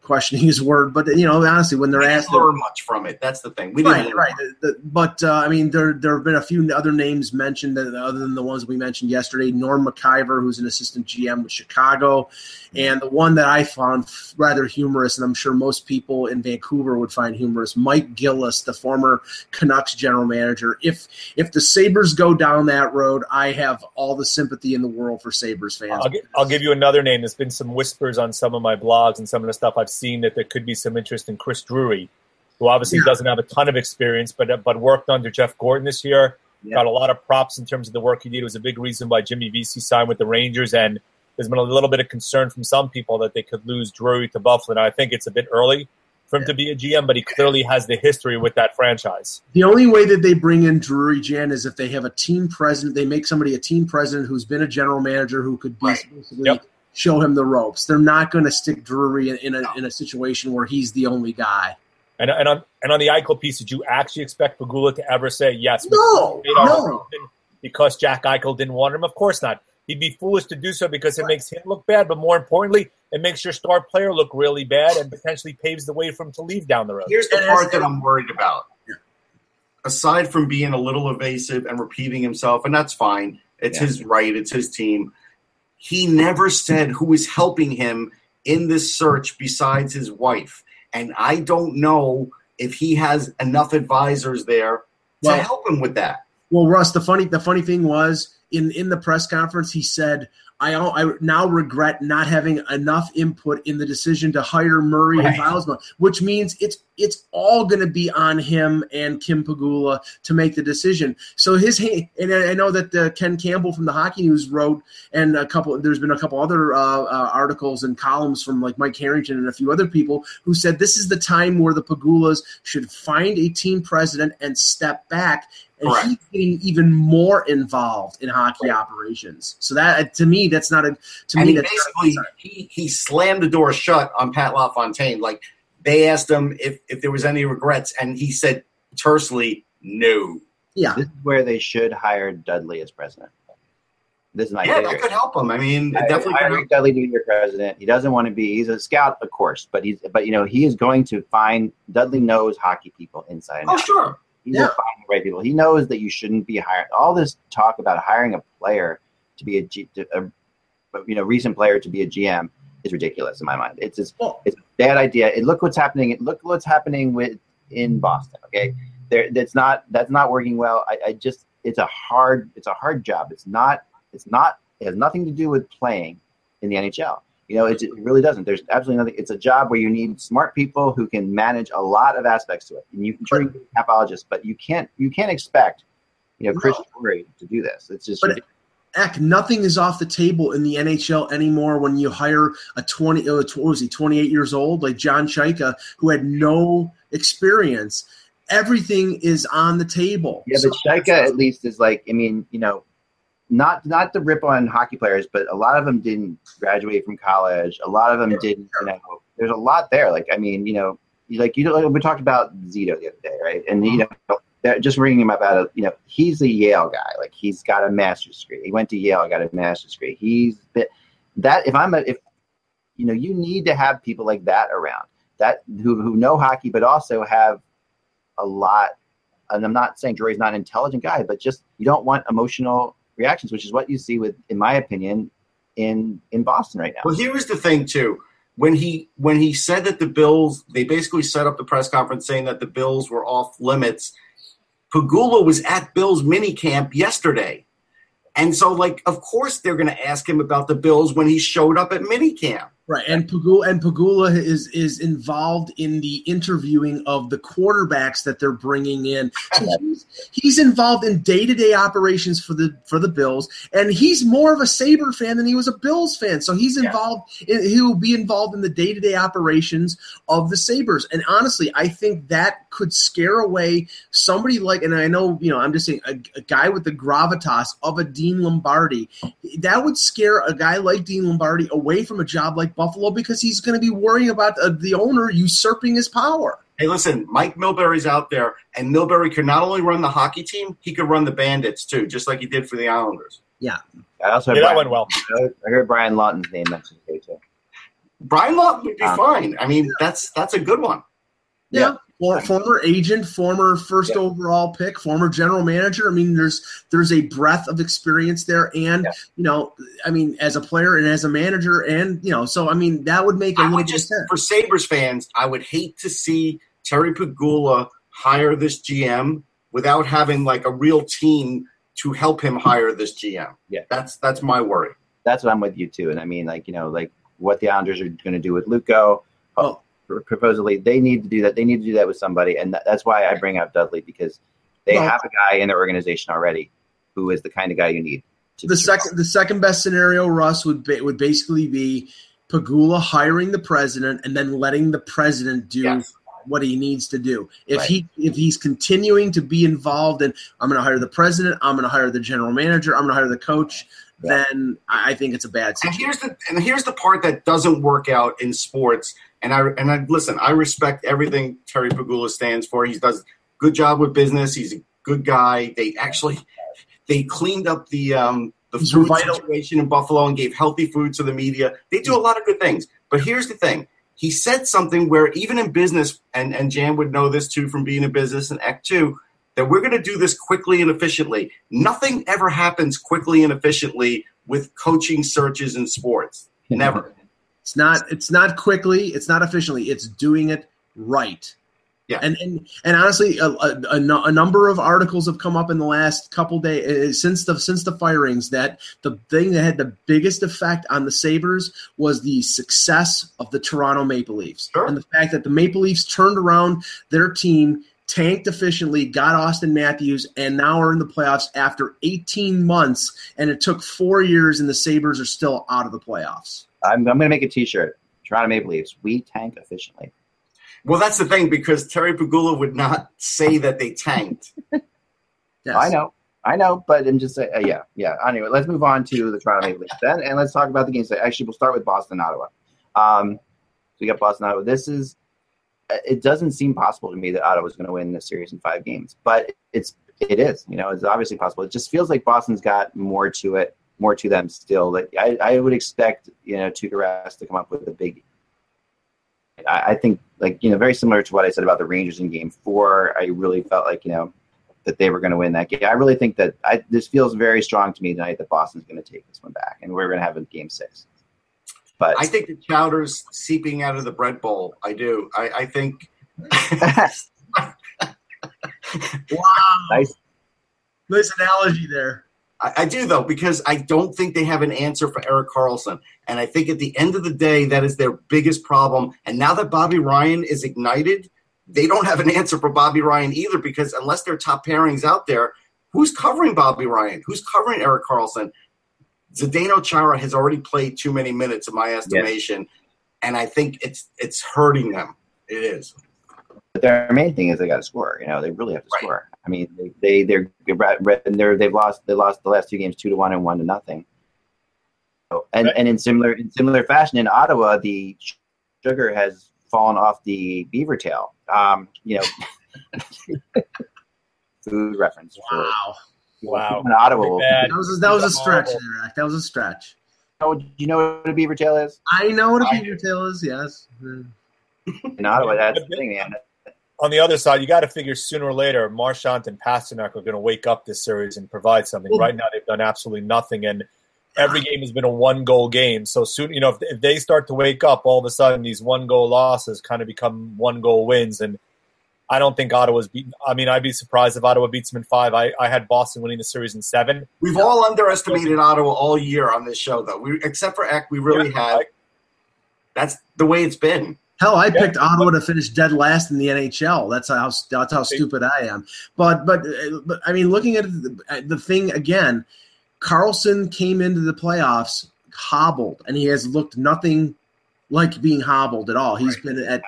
questioning his word. But you know, honestly, when they're We asked, didn't learn much from it. That's the thing. We didn't right, right. The- the- but uh, I mean, there there have been a few other names mentioned that, other than the ones we mentioned yesterday. Norm Maciver, who's an assistant GM with Chicago, and the one that I found rather humorous, and I'm sure most people in Vancouver would find humorous. Mike Gillis, the former Canucks general manager. If if the Sabres go down that road, I have all the sympathy in the world for Sabres fans. I'll, I'll give you another name. There's been some whispers on some of my blogs and some of the stuff I've seen that there could be some interest in Chris Drury, who obviously Yeah. doesn't have a ton of experience, but but worked under Jeff Gorton this year. Yeah. Got a lot of props in terms of the work he did. It was a big reason why Jimmy Vesey signed with the Rangers, and there's been a little bit of concern from some people that they could lose Drury to Buffalo. Now, I think it's a bit early for him to be a GM, but he clearly has the history with that franchise. The only way that they bring in Drury Jan is if they have a team president. They make somebody a team president who's been a general manager who could be Right. basically Yep. show him the ropes. They're not going to stick Drury in, in a in a situation where he's the only guy. And, and on and on the Eichel piece, did you actually expect Pegula to ever say yes? No, no. because Jack Eichel didn't want him. Of course not. He'd be foolish to do so because it makes him look bad, but more importantly, it makes your star player look really bad and potentially paves the way for him to leave down the road. Here's the And part that I'm worried about. Aside from being a little evasive and repeating himself, and that's fine, it's Yeah. his right, it's his team. He never said who is helping him in this search besides his wife. And I don't know if he has enough advisors there to help him with that. Well, Russ, the funny the funny thing was in in the press conference he said. I, I now regret not having enough input in the decision to hire Murray and Right. Bylsma, which means it's it's all going to be on him and Kim Pegula to make the decision. So his and I know that uh, Ken Campbell from the Hockey News wrote, and a couple there's been a couple other uh, uh, articles and columns from like Mike Harrington and a few other people who said this is the time where the Pegulas should find a team president and step back and Correct. he's getting even more involved in hockey operations. So that to me, that's not a to and me he that's basically he, he slammed the door shut on Pat LaFontaine. Like they asked him if, if there was any regrets, and he said tersely, no. yeah. This is where they should hire Dudley as president. This is my yeah, favorite. that could help him. I mean, it I- definitely I could agree help. Dudley to be your president. He doesn't want to be. He's a scout, of course, but he's but you know he is going to find. Dudley knows hockey people inside and Oh, out. sure. He Yeah. will find the right people. He knows that you shouldn't be hiring. All this talk about hiring a player to be a, G, to, a you know recent player to be a GM is ridiculous in my mind. It's just it's a bad idea. It, look what's happening. Look what's happening with in Boston. Okay, there that's not that's not working well. I, I just it's a hard it's a hard job. It's not it's not it has nothing to do with playing in the NHL. You know, it, it really doesn't. There's absolutely nothing. It's a job where you need smart people who can manage a lot of aspects to it. And you can sure you can be a capologist, but you can't you can't expect you know Chris No. Drury to do this. It's just But-. Heck, nothing is off the table in the NHL anymore when you hire a 20, uh, what was he, 28 years old, like John Chayka, who had no experience. Everything is on the table. Yeah, So but Chayka at least is like, I mean, you know, not not to rip on hockey players, but a lot of them didn't graduate from college. A lot of them didn't, you know. There's a lot there. Like, I mean, you know, like you know, like we talked about Zito the other day, right? And you know, that- just ringing him up out of, you know, he's a Yale guy. Like, he's got a master's degree. He went to Yale, got a master's degree. He's that. If I'm a, if you know, you need to have people like that around that who who know hockey, but also have a lot and I'm not saying Drury's not an intelligent guy, but just you don't want emotional reactions, which is what you see with, in my opinion, in in Boston right now. Well, here is the thing too. When he when he said that the Bills, they basically set up the press conference saying that the Bills were off limits. Pegula was at Bills minicamp yesterday. And so, like, of course, they're going to ask him about the Bills when he showed up at minicamp. Right, and Pegula and Pegula is is involved in the interviewing of the quarterbacks that they're bringing in. So he's, he's involved in day to day operations for the for the Bills, and he's more of a Sabre fan than he was a Bills fan. So he's Yeah. involved. In, he will be involved in the day to day operations of the Sabres. And honestly, I think that could scare away somebody like. And I know you know I'm just saying a, a guy with the gravitas of a Dean Lombardi that would scare a guy like Dean Lombardi away from a job like Buffalo because he's going to be worrying about uh, the owner usurping his power. Hey, listen, Mike Milbury's out there, and Milbury could not only run the hockey team, he could run the Bandits too, just like he did for the Islanders. Yeah. I also Yeah, heard that went well. I heard Brian Lawton's name mentioned today too. Brian Lawton would be Um, fine. I mean, that's that's a good one. Yeah. For, former agent, former first Yeah. overall pick, former general manager. I mean, there's there's a breadth of experience there, and Yeah. you know, I mean, as a player and as a manager, and you know, so I mean, that would make a I little would bit just sense. for Sabres fans, I would hate to see Terry Pegula hire this GM without having like a real team to help him hire this GM. Yeah. That's that's my worry. That's what I'm with you too. And I mean, like you know, like what the Islanders are going to do with Luukko. Oh. Supposedly, they need to do that. They need to do that with somebody, and that, that's why I bring up Dudley because they Well- have a guy in their organization already who is the kind of guy you need. To the second the second best scenario, Russ would be, would basically be Pegula hiring the president and then letting the president do Yes. what he needs to do. If Right. he if he's continuing to be involved in I'm going to hire the president, I'm going to hire the general manager, I'm going to hire the coach, Yeah. then I I think it's a bad And here's the and here's the part that doesn't work out in sports. And I and I listen. I respect everything Terry Pegula stands for. He does good job with business. He's a good guy. They actually they cleaned up the um, the He's food vital. situation in Buffalo and gave healthy food to the media. They do a lot of good things. But here's the thing. He said something where even in business, and, and Jan would know this too from being in business and Act Two, that we're going to do this quickly and efficiently. Nothing ever happens quickly and efficiently with coaching searches in sports. *laughs* Never. It's not it's not quickly, it's not efficiently, it's doing it right. Yeah. And and and honestly, a, a, a number of articles have come up in the last couple days eh, eh, since the since the firings that the thing that had the biggest effect on the Sabres was the success of the Toronto Maple Leafs Sure. and the fact that the Maple Leafs turned around their team, tanked efficiently, got Auston Matthews, and now are in the playoffs after 18 months. And it took four years, and the Sabres are still out of the playoffs. I'm, I'm going to make a T-shirt. Toronto Maple Leafs. We tank efficiently. Well, that's the thing because Terry Pegula would not say that they tanked. *laughs* Yes. I know, I know, but I'm just saying. Uh, yeah, yeah. Anyway, let's move on to the Toronto Maple Leafs then, and let's talk about the games. Actually, we'll start with Boston, Ottawa. Um, so we got Boston, Ottawa. This is. uh, It doesn't seem possible to me that Ottawa's going to win this series in five games, but it's it is. You know, it's obviously possible. It just feels like Boston's got more to it, more to them still. That I, I would expect, you know, Tuukka to come up with a big I, I think like you know very similar to what I said about the Rangers in Game Four. I really felt like you know that they were going to win that game. I really think that I, this feels very strong to me tonight that Boston's going to take this one back, and we're going to have a Game Six. But I think the chowder's seeping out of the bread bowl. I do. I, I think. *laughs* *laughs* Wow. Nice. Nice analogy there. I, I do though because I don't think they have an answer for Erik Karlsson, and I think at the end of the day that is their biggest problem. And now that Bobby Ryan is ignited, they don't have an answer for Bobby Ryan either because unless their top pairings out there, who's covering Bobby Ryan? Who's covering Erik Karlsson? Zdeno Chara has already played too many minutes in my estimation, and I think it's it's hurting them. It is. But their main thing is they got to score. You know, they really have to Right. score. I mean, they, they they're they're they've lost they lost the last two games two to one and one to nothing. So, and Right. and in similar in similar fashion in Ottawa, the sugar has fallen off the beaver tail. Um, you know, *laughs* food reference. for- Wow. Wow. In Ottawa. That was a, that was a stretch there, That was a stretch. Oh, do you know what a beaver tail is? I know what a I beaver tail is. Yes. In Ottawa, that's the thing, man. On the other side, you got to figure sooner or later, Marchand and Pastrnak are going to wake up this series and provide something. Right now, they've done absolutely nothing, and every game has been a one-goal game. So soon, you know, if, if they start to wake up, all of a sudden these one-goal losses kind of become one-goal wins, and I don't think Ottawa's beaten. I mean, I'd be surprised if Ottawa beats them in five. I, I had Boston winning the series in seven. We've all underestimated Ottawa all year on this show, though. We, except for Eck, we really Yeah, had. That's the way it's been. Hell, I Yeah. picked Ottawa to finish dead last in the NHL. That's how that's how stupid I am. But but but I mean, looking at the, at the thing again, Karlsson came into the playoffs hobbled, and he has looked nothing like being hobbled at all. He's been at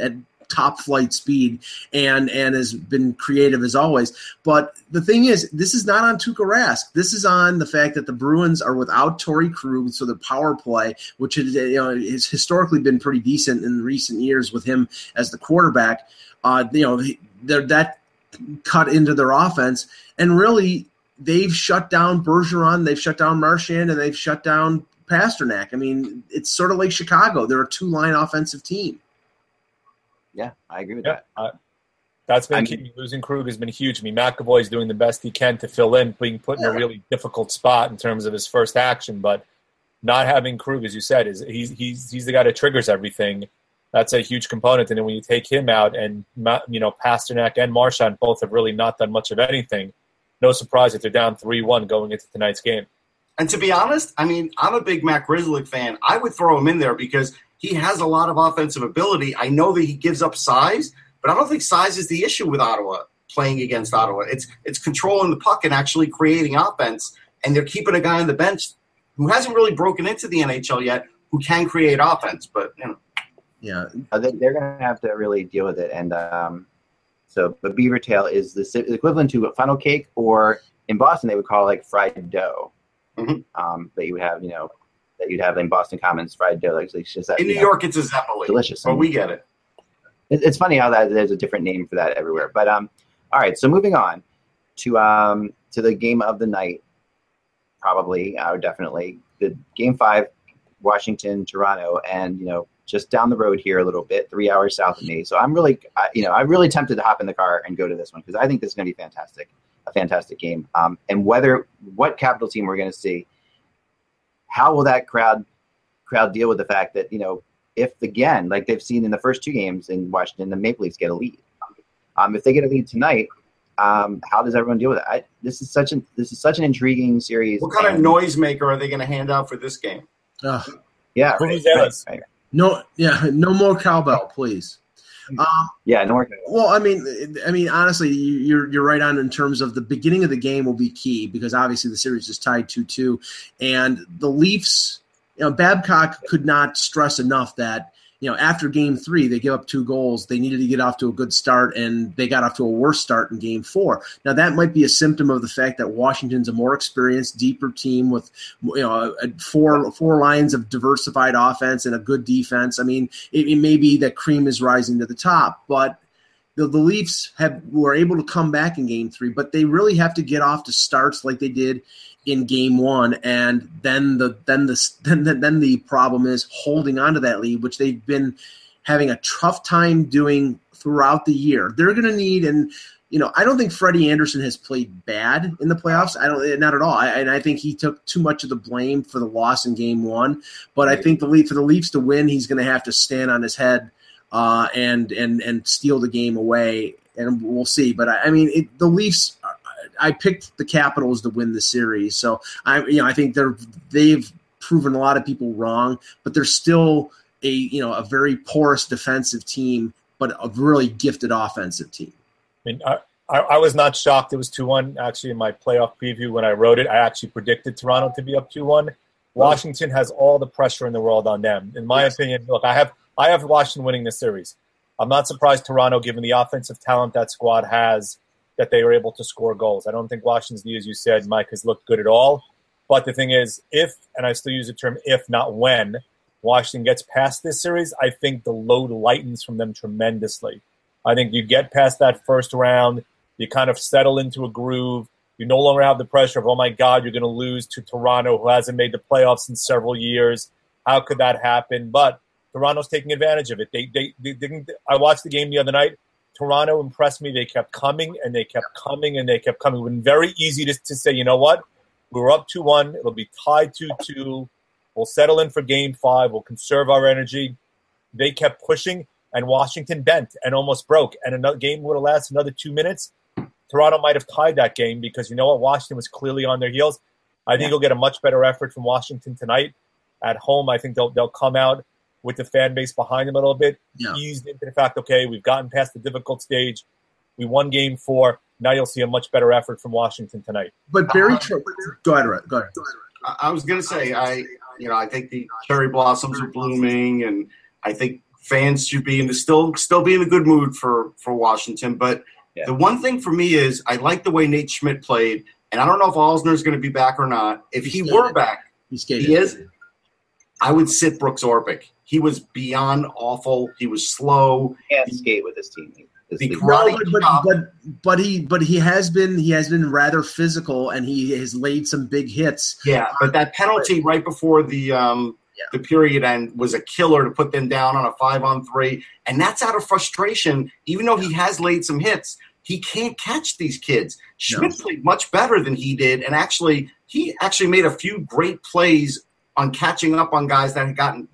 at top flight speed and and has been creative as always. But the thing is, this is not on Tuukka Rask. This is on the fact that the Bruins are without Torrey Krug, so the power play, which is you know has historically been pretty decent in recent years with him as the quarterback. Uh, you know, that cut into their offense, and really they've shut down Bergeron, they've shut down Marchand, and they've shut down Pastrnak. I mean, it's sort of like Chicago. They're a two line offensive team. Yeah, I agree with Yeah, that. uh, that's been I'm- key. Losing Krug has been huge. I mean, McAvoy's doing the best he can to fill in, being put in a really difficult spot in terms of his first action. But not having Krug, as you said, is he's he's he's the guy that triggers everything. That's a huge component. And then when you take him out, and you know Pastrnak and Marchand both have really not done much of anything. No surprise that they're down three one going into tonight's game. And to be honest, I mean, I'm a big Matt Grzelcyk fan. I would throw him in there because he has a lot of offensive ability. I know that he gives up size, but I don't think size is the issue with Ottawa playing against Ottawa. It's it's controlling the puck and actually creating offense. And they're keeping a guy on the bench who hasn't really broken into the NHL yet, who can create offense. But you know, Yeah, Uh, they, they're going to have to really deal with it. And um, so, but beaver tail is the equivalent to a funnel cake, or in Boston they would call it like fried dough. Mhm. Um, that you would have, you know, that you'd have in Boston Commons fried dough. Like it's just that, in New know, York, it's a Zeppelin. delicious. But we get it. It- it's funny how that there's a different name for that everywhere. But um, all right. So moving on to um to the game of the night, probably or definitely the game five, Washington Toronto, and you know just down the road here a little bit, three hours south of me. So I'm really I, you know I'm really tempted to hop in the car and go to this one because I think this is going to be fantastic, a fantastic game. Um, and whether what capital team we're going to see, how will that crowd crowd deal with the fact that you know if again, like they've seen in the first two games in Washington, the Maple Leafs get a lead. Um, if they get a lead tonight, um, how does everyone deal with it? I, this is such an this is such an intriguing series. What kind of and- noisemaker are they going to hand out for this game? Ugh. Yeah, right, right, right. no, yeah, no more cowbell, please. Um, yeah, no more. Well, I mean, I mean, honestly, you- you're you're right on in terms of the beginning of the game will be key because obviously the series is tied two two, and the Leafs, you know, Babcock could not stress enough that you know after Game three they give up two goals, they needed to get off to a good start, and they got off to a worse start in Game four. Now that might be a symptom of the fact that Washington's a more experienced, deeper team with you know a- four four lines of diversified offense and a good defense. I mean, it, it may be that cream is rising to the top, but the, the Leafs have were able to come back in game three, but they really have to get off to starts like they did in game one, and then the then the *laughs* then the, then the problem is holding on to that lead, which they've been having a tough time doing throughout the year. They're going to need and. You know, I don't think Freddie Andersen has played bad in the playoffs. I don't, not at all. I, and I think he took too much of the blame for the loss in Game One. But I think the Leaf for the Leafs to win, he's going to have to stand on his head uh, and and and steal the game away, and we'll see. But I, I mean, it, the Leafs. I picked the Capitals to win the series, so I you know I think they're they've proven a lot of people wrong, but they're still a you know a very porous defensive team, but a really gifted offensive team. I mean, I, I, I was not shocked it was 2 1. Actually, in my playoff preview, when I wrote it, I actually predicted Toronto to be up 2 1. Washington has all the pressure in the world on them. In my opinion, look, I have I have Washington winning this series. I'm not surprised Toronto, given the offensive talent that squad has, that they were able to score goals. I don't think Washington's D, as you said, Mike, has looked good at all. But the thing is, if, and I still use the term if, not when, Washington gets past this series, I think the load lightens from them tremendously. I think you get past that first round, you kind of settle into a groove. You no longer have the pressure of, oh my God, you're going to lose to Toronto, who hasn't made the playoffs in several years. How could that happen? But Toronto's taking advantage of it. They, they, they didn't. I watched the game the other night. Toronto impressed me. They kept coming and they kept coming and they kept coming. It would very easy to, to say, you know what? We're up 2 1. It'll be tied 2 2. We'll settle in for game five. We'll conserve our energy. They kept pushing, and Washington bent and almost broke. And another game would have lasted another two minutes. Toronto might have tied that game because you know what? Washington was clearly on their heels. I think Yeah. you'll get a much better effort from Washington tonight. At home, I think they'll they'll come out with the fan base behind them a little bit, Yeah. eased into the fact, okay, we've gotten past the difficult stage. We won game four. Now you'll see a much better effort from Washington tonight. But Barry, Tro- uh-huh. go ahead, Rhett, go ahead. I I was going to say, I you know, I think the cherry blossoms are blooming, and I think fans should be in the still still be in a good mood for for Washington. But Yeah. the one thing for me is I like the way Nate Schmidt played, and I don't know if Alzner is going to be back or not. If he were back, He he is. I would sit Brooks Orpik. He was beyond awful. He was slow. Can't skate with his team. The league. No, but, but but but he but he has been he has been rather physical and he has laid some big hits. Yeah, but that penalty right before the um, Yeah. the period end was a killer to put them down on a five on three, and that's out of frustration. Even though he has laid some hits, he can't catch these kids. Schmidt played much better than he did, and actually, he actually made a few great plays on catching up on guys that had gotten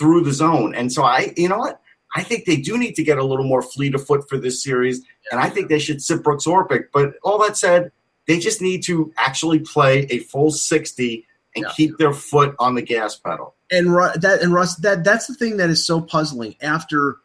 through the zone. And so I, you know what? I think they do need to get a little more fleet of foot for this series, and I think they should sit Brooks Orpik. But all that said, they just need to actually play a full 60 and Yeah. keep their foot on the gas pedal. And that and Russ that that's the thing that is so puzzling after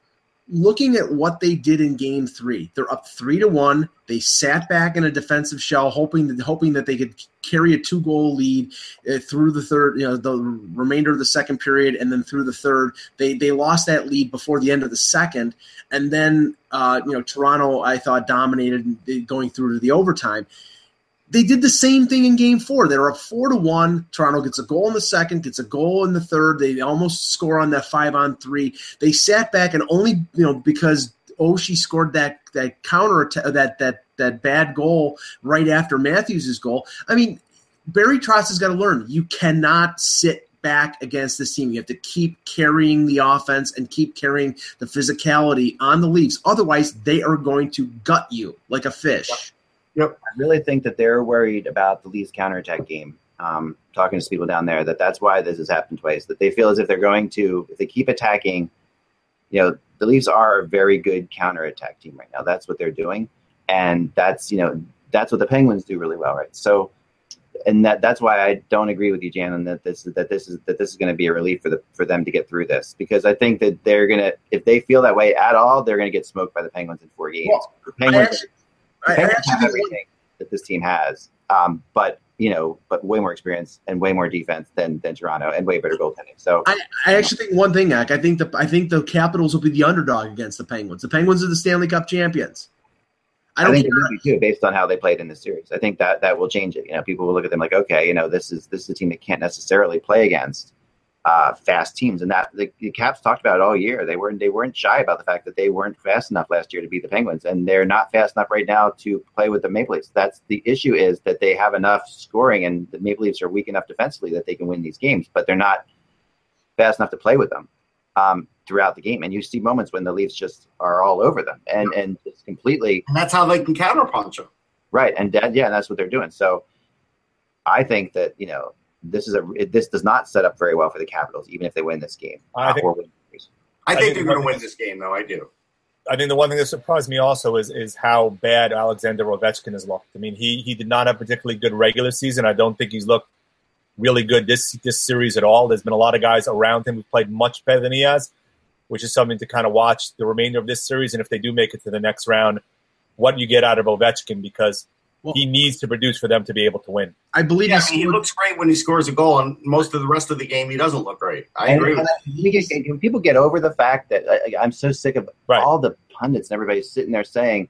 looking at what they did in game 3. They're up 3 to 1. They sat back in a defensive shell hoping that hoping that they could carry a two-goal lead uh, through the third, you know, the remainder of the second period and then through the third. They they lost that lead before the end of the second and then uh, you know Toronto I thought dominated going through to the overtime. They did the same thing in game four. They were up four to one. Toronto gets a goal in the second, gets a goal in the third. They almost score on that five on three. They sat back and only you know because Oshie scored that that counter that that that bad goal right after Matthews' goal. I mean, Barry Trotz has got to learn you cannot sit back against this team. You have to keep carrying the offense and keep carrying the physicality on the Leafs. Otherwise, they are going to gut you like a fish. I really think that they're worried about the Leafs counterattack game. Um, talking to people down there, that that's why this has happened twice. That they feel as if they're going to, if they keep attacking, you know, the Leafs are a very good counterattack team right now. That's what they're doing, and that's you know that's what the Penguins do really well, right? So, and that that's why I don't agree with you, Jan, that this that this is that this is going to be a relief for the for them to get through this because I think that they're gonna if they feel that way at all, they're gonna get smoked by the Penguins in four games. Well, Penguins. Actually- The I- I Penguins actually have think- everything that this team has, um, but you know, but way more experience and way more defense than than Toronto and way better goaltending. So I, I actually think one thing, Ak, I think the I think the Capitals will be the underdog against the Penguins. The Penguins are the Stanley Cup champions. I I, don't think think it will be too, based on how they played in the series. I think that that will change it. You know, people will look at them like, okay, you know, this is this is a team that can't necessarily play against uh, fast teams, and that the, the Caps talked about it all year. They weren't they weren't shy about the fact that they weren't fast enough last year to beat the Penguins, and they're not fast enough right now to play with the Maple Leafs. That's the issue is that they have enough scoring, and the Maple Leafs are weak enough defensively that they can win these games, but they're not fast enough to play with them. Um, throughout the game, and you see moments when the Leafs just are all over them, and and just completely And that's how they can counterpunch them. Right, and that, yeah, that's what they're doing. So, I think that you know this is a it- this does not set up very well for the Capitals, even if they win this game I uh, think- or win. the series. I, I think think they're going to win this game, though. I do. I think the one thing that surprised me also is is how bad Alexander Ovechkin has looked. I mean, he he did not have a particularly good regular season. I don't think he's looked really good this this series at all. There's been a lot of guys around him who played much better than he has, which is something to kind of watch the remainder of this series. And if they do make it to the next round, what you get out of Ovechkin because Well- he needs to produce for them to be able to win. I believe Yeah, he I mean, he looks great when he scores a goal, and most of the rest of the game, he doesn't look great. I And- agree and with I think when people get over the fact that I, I'm so sick of Right. all the pundits and everybody sitting there saying,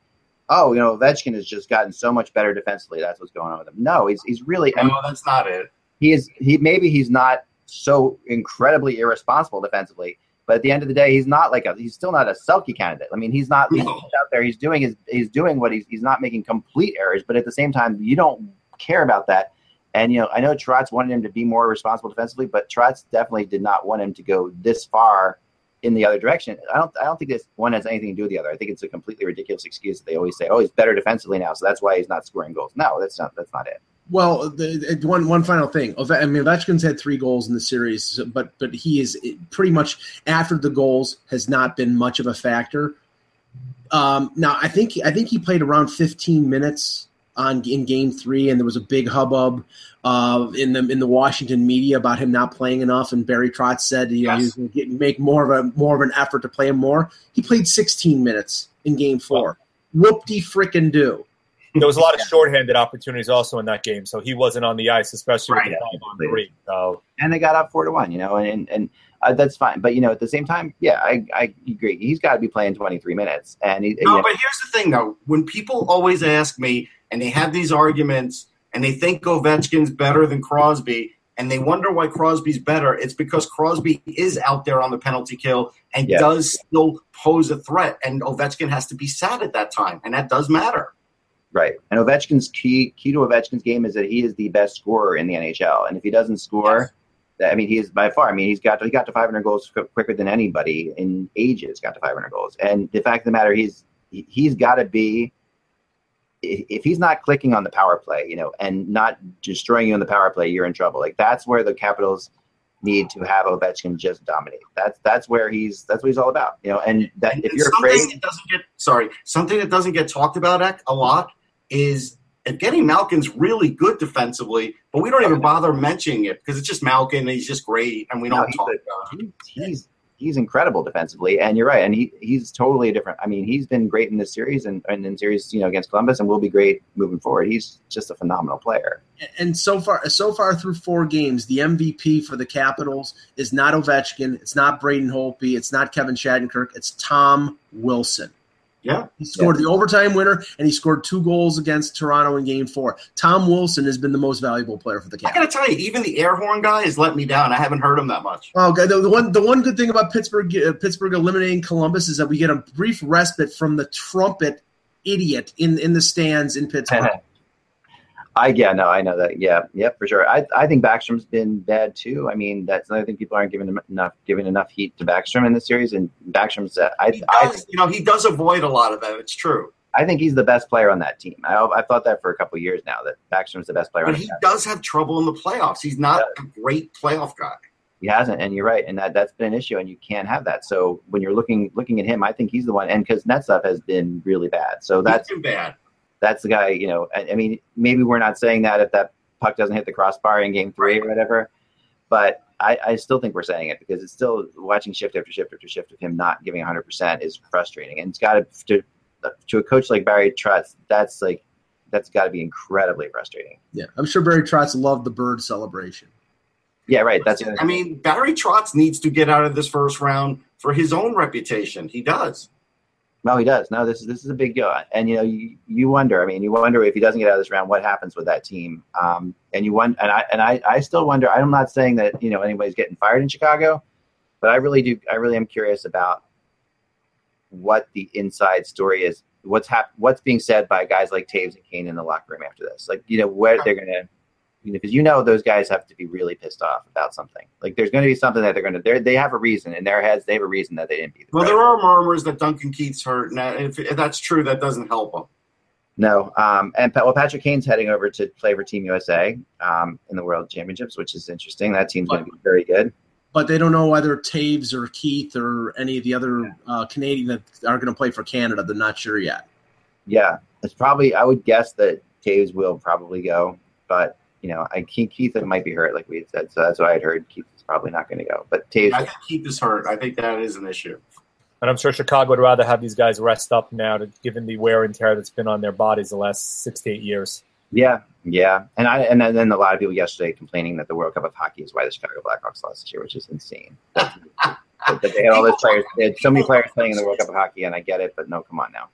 "Oh, you know, Ovechkin has just gotten so much better defensively. That's what's going on with him." No, he's he's really. I mean, No, that's not it. he is he maybe he's not so incredibly irresponsible defensively, but at the end of the day, he's not like a he's still not a Selke candidate. I mean, he's not he's out there. He's doing his he's doing what he's he's not making complete errors, but at the same time, you don't care about that. And you know, I know Trotz wanted him to be more responsible defensively, but Trotz definitely did not want him to go this far in the other direction. I don't I don't think this one has anything to do with the other. I think it's a completely ridiculous excuse that they always say, "Oh, he's better defensively now, so that's why he's not scoring goals." No, that's not that's not it. Well, the, one one final thing. I mean, Ovechkin's had three goals in the series, but but he is pretty much after the goals has not been much of a factor. Um, now, I think I think he played around 15 minutes on in Game Three, and there was a big hubbub uh, in the in the Washington media about him not playing enough. And Barry Trotz said you know, he was going to make more of a more of an effort to play him more. He played 16 minutes in Game Four. Whoop de frickin' do. There was a lot of shorthanded opportunities also in that game, so he wasn't on the ice, especially Right. with the five on three. So and they got up four to one, you know, and and uh, that's fine. But you know, at the same time, yeah, I, I agree. He's got to be playing twenty three minutes, and he, you No, know, but here's the thing, though. When people always ask me, and they have these arguments, and they think Ovechkin's better than Crosby, and they wonder why Crosby's better, it's because Crosby is out there on the penalty kill and Yeah. does still pose a threat. And Ovechkin has to be sad at that time, and that does matter. Right. And Ovechkin's key key to Ovechkin's game is that he is the best scorer in the NHL. And if he doesn't score, that- I mean, he is by far. I mean, he's got he got to 500 goals quicker than anybody in ages. Got to 500 goals. And the fact of the matter, he's he- he's got to be. If he's not clicking on the power play, you know, and not destroying you on the power play, you're in trouble. Like that's where the Capitals need to have Ovechkin just dominate. That's that's where he's that's what he's all about, you know. And that And if you're something afraid, that doesn't get sorry, something that doesn't get talked about a lot is getting Malkin's really good defensively, but we don't even bother mentioning it because it's just Malkin. And he's just great, and we don't he's talk a- about it. he's he's he's incredible defensively, and you're right, and he he's totally a different. I mean, he's been great in this series and, and in series you know against Columbus, and will be great moving forward. He's just a phenomenal player. and so far so far through four games, the MVP for the Capitals is not Ovechkin, it's not Braden Holtby, it's not Kevin Shattenkirk, it's Tom Wilson. Yeah. He scored the overtime winner, and he scored two goals against Toronto in Game Four. Tom Wilson has been the most valuable player for the I gotta tell you, even the air horn guy has let me down. I haven't heard him that much. Oh, okay. The, the one, the one good thing about Pittsburgh, uh, Pittsburgh eliminating Columbus is that we get a brief respite from the trumpet idiot in in the stands in Pittsburgh. *laughs* I yeah no I know that yeah yeah for sure. I I think Backstrom's been bad too. I mean that's another thing people aren't giving enough giving enough heat to Backstrom in this series, and Backstrom's uh, I He I you know, he does avoid a lot of that. It's true, I think he's the best player on that team. I I've thought that for a couple of years now that Backstrom's the best player but he team. does have trouble in the playoffs. He's not a great playoff guy. He hasn't, and you're right, and that that's been an issue, and you can't have that. So when you're looking looking at him, I think he's the one, and because Kuznetsov has been really bad, so that's bad. That's the guy. You know, I, I mean, maybe we're not saying that if that puck doesn't hit the crossbar in Game Three or whatever, but I, I still think we're saying it because it's still watching shift after shift after shift of him not giving 100 percent is frustrating, and it's got to to to a coach like Barry Trotz, that's like that's got to be incredibly frustrating. Yeah, I'm sure Barry Trotz loved the bird celebration. Yeah, right. That's I mean, Barry Trotz needs to get out of this first round for his own reputation. He does. No, he does. No, this is this is a big deal, and you know, you, you wonder. I mean, you wonder if he doesn't get out of this round, what happens with that team? Um, and you wonder, and I and I, I still wonder. I'm not saying that you know anybody's getting fired in Chicago, but I really do. I really am curious about what the inside story is. What's hap- What's being said by guys like Toews and Kane in the locker room after this? Like, you know, where they're gonna. You know, because you know those guys have to be really pissed off about something. Like, there's going to be something that they're going to. They they have a reason in their heads. They have a reason that they didn't beat. the Well, Predators. there are murmurs that Duncan Keith's hurt, and that- if, if that's true, that doesn't help them. No, um, and well, Patrick Kane's heading over to play for Team USA um, in the World Championships, which is interesting. That team's going to be very good. But they don't know whether Toews or Keith or any of the other uh, Canadian that are going to play for Canada. They're not sure yet. Yeah, it's probably. I would guess that Toews will probably go, but you know, I Keith, Keith might be hurt, like we had said. So that's what I'd heard. Keith is probably not going to go, but Toews. I think Keith is hurt. I think that is an issue. And I'm sure Chicago would rather have these guys rest up now, to, given the wear and tear that's been on their bodies the last six to eight years. Yeah, yeah, and I and then a lot of people yesterday complaining that the World Cup of Hockey is why the Chicago Blackhawks lost this year, which is insane. *laughs* That, that they had all those players, they had so many players playing in the World Cup of Hockey, and I get it, but no, come on now.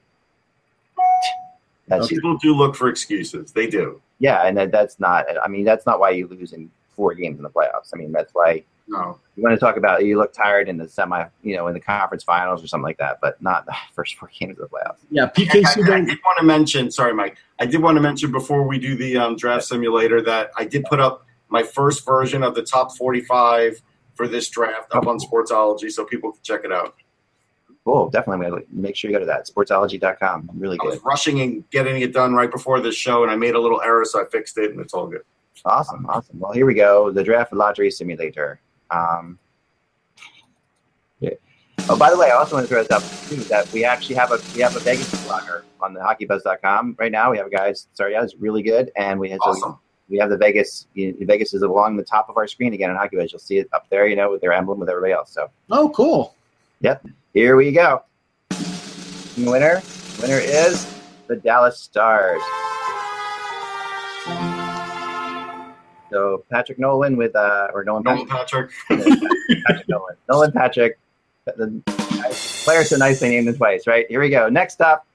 That's People do look for excuses. They do. yeah, and that, that's not. I mean, that's not why you lose in four games in the playoffs. I mean, that's why No. you want to talk about you look tired in the semi, you know, in the conference finals or something like that, but not the *laughs* first four games of the playoffs. Yeah, I, PK I- I did want to mention, sorry, Mike. I did want to mention before we do the um, draft simulator that I did put up my first version of the top 45 for this draft up on Sportsology, so people can check it out. Cool, definitely. I'm gonna make sure you go to that sportsology.com. Really good. I was rushing and getting it done right before this show, and I made a little error, so I fixed it, and it's all good. awesome, awesome. Well, here we go. The draft lottery simulator. Um, yeah. Oh, by the way, I also want to throw this up too that we actually have a we have a Vegas blogger on the HockeyBuzz.com right now. We have a guy. Sorry, yeah, it's really good, and we have so Awesome. we have the Vegas. you Vegas is along the top of our screen again on HockeyBuzz. You'll see it up there, you know, with their emblem with everybody else. So Oh, cool. Here we go. Winner, winner is the Dallas Stars. So Patrick Nolan with uh or Nolan Nolan Patrick, Patrick. *laughs* Patrick Nolan. Nolan Patrick. The player so nicely named him twice, right? Here we go. Next up,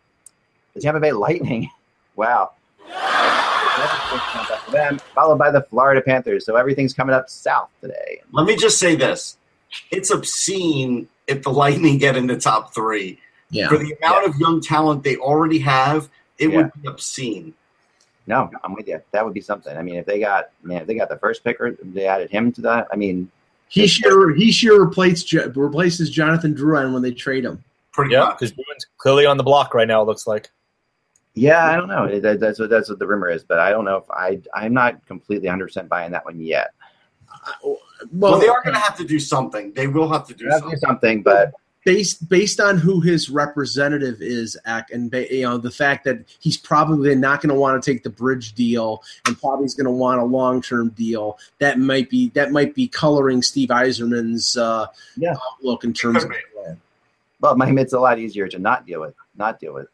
the Tampa Bay Lightning. *laughs* Wow. them, followed by the Florida Panthers. So everything's coming up south today. Let me just say this: it's obscene if the Lightning get in the top three. Yeah. For the amount of young talent they already have, it Yeah. would be obscene. No, I'm with you. That would be something. I mean, if they got man, if they got the first picker, they added him to that. I mean, He sure he sure replaces replaces Jonathan Drouin when they trade him. Pretty Yeah, because Drouin's clearly on the block right now. It looks like. yeah, I don't know. That, that's what that's what the rumor is, but I don't know if I I'm not completely 100 percent buying that one yet. Well, Well, they are going to have to do something. They will have to do They have to do something. something, but based based on who his representative is, Ak, and you know the fact that he's probably not going to want to take the bridge deal, and probably is going to want a long term deal. That might be that might be coloring Steve Yzerman's uh, Yeah. outlook in terms of. be. well, my it's a lot easier to not deal with not deal with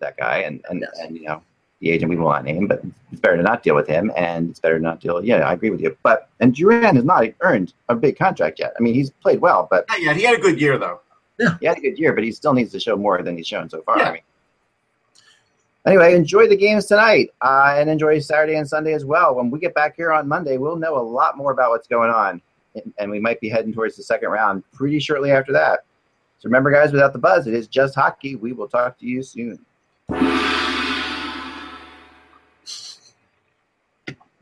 that guy, and and, Yes. and you know the agent we will not name, but it's better to not deal with him, and it's better to not deal. Yeah, I agree with you. But and Drouin has not earned a big contract yet. I mean, he's played well, but Not yet. He had a good year though. Yeah. he had a good year, but he still needs to show more than he's shown so far. Yeah. I mean, anyway, enjoy the games tonight, uh, and enjoy Saturday and Sunday as well. When we get back here on Monday, we'll know a lot more about what's going on, and, and we might be heading towards the second round pretty shortly after that. So remember, guys, without the buzz, it is just hockey. We will talk to you soon.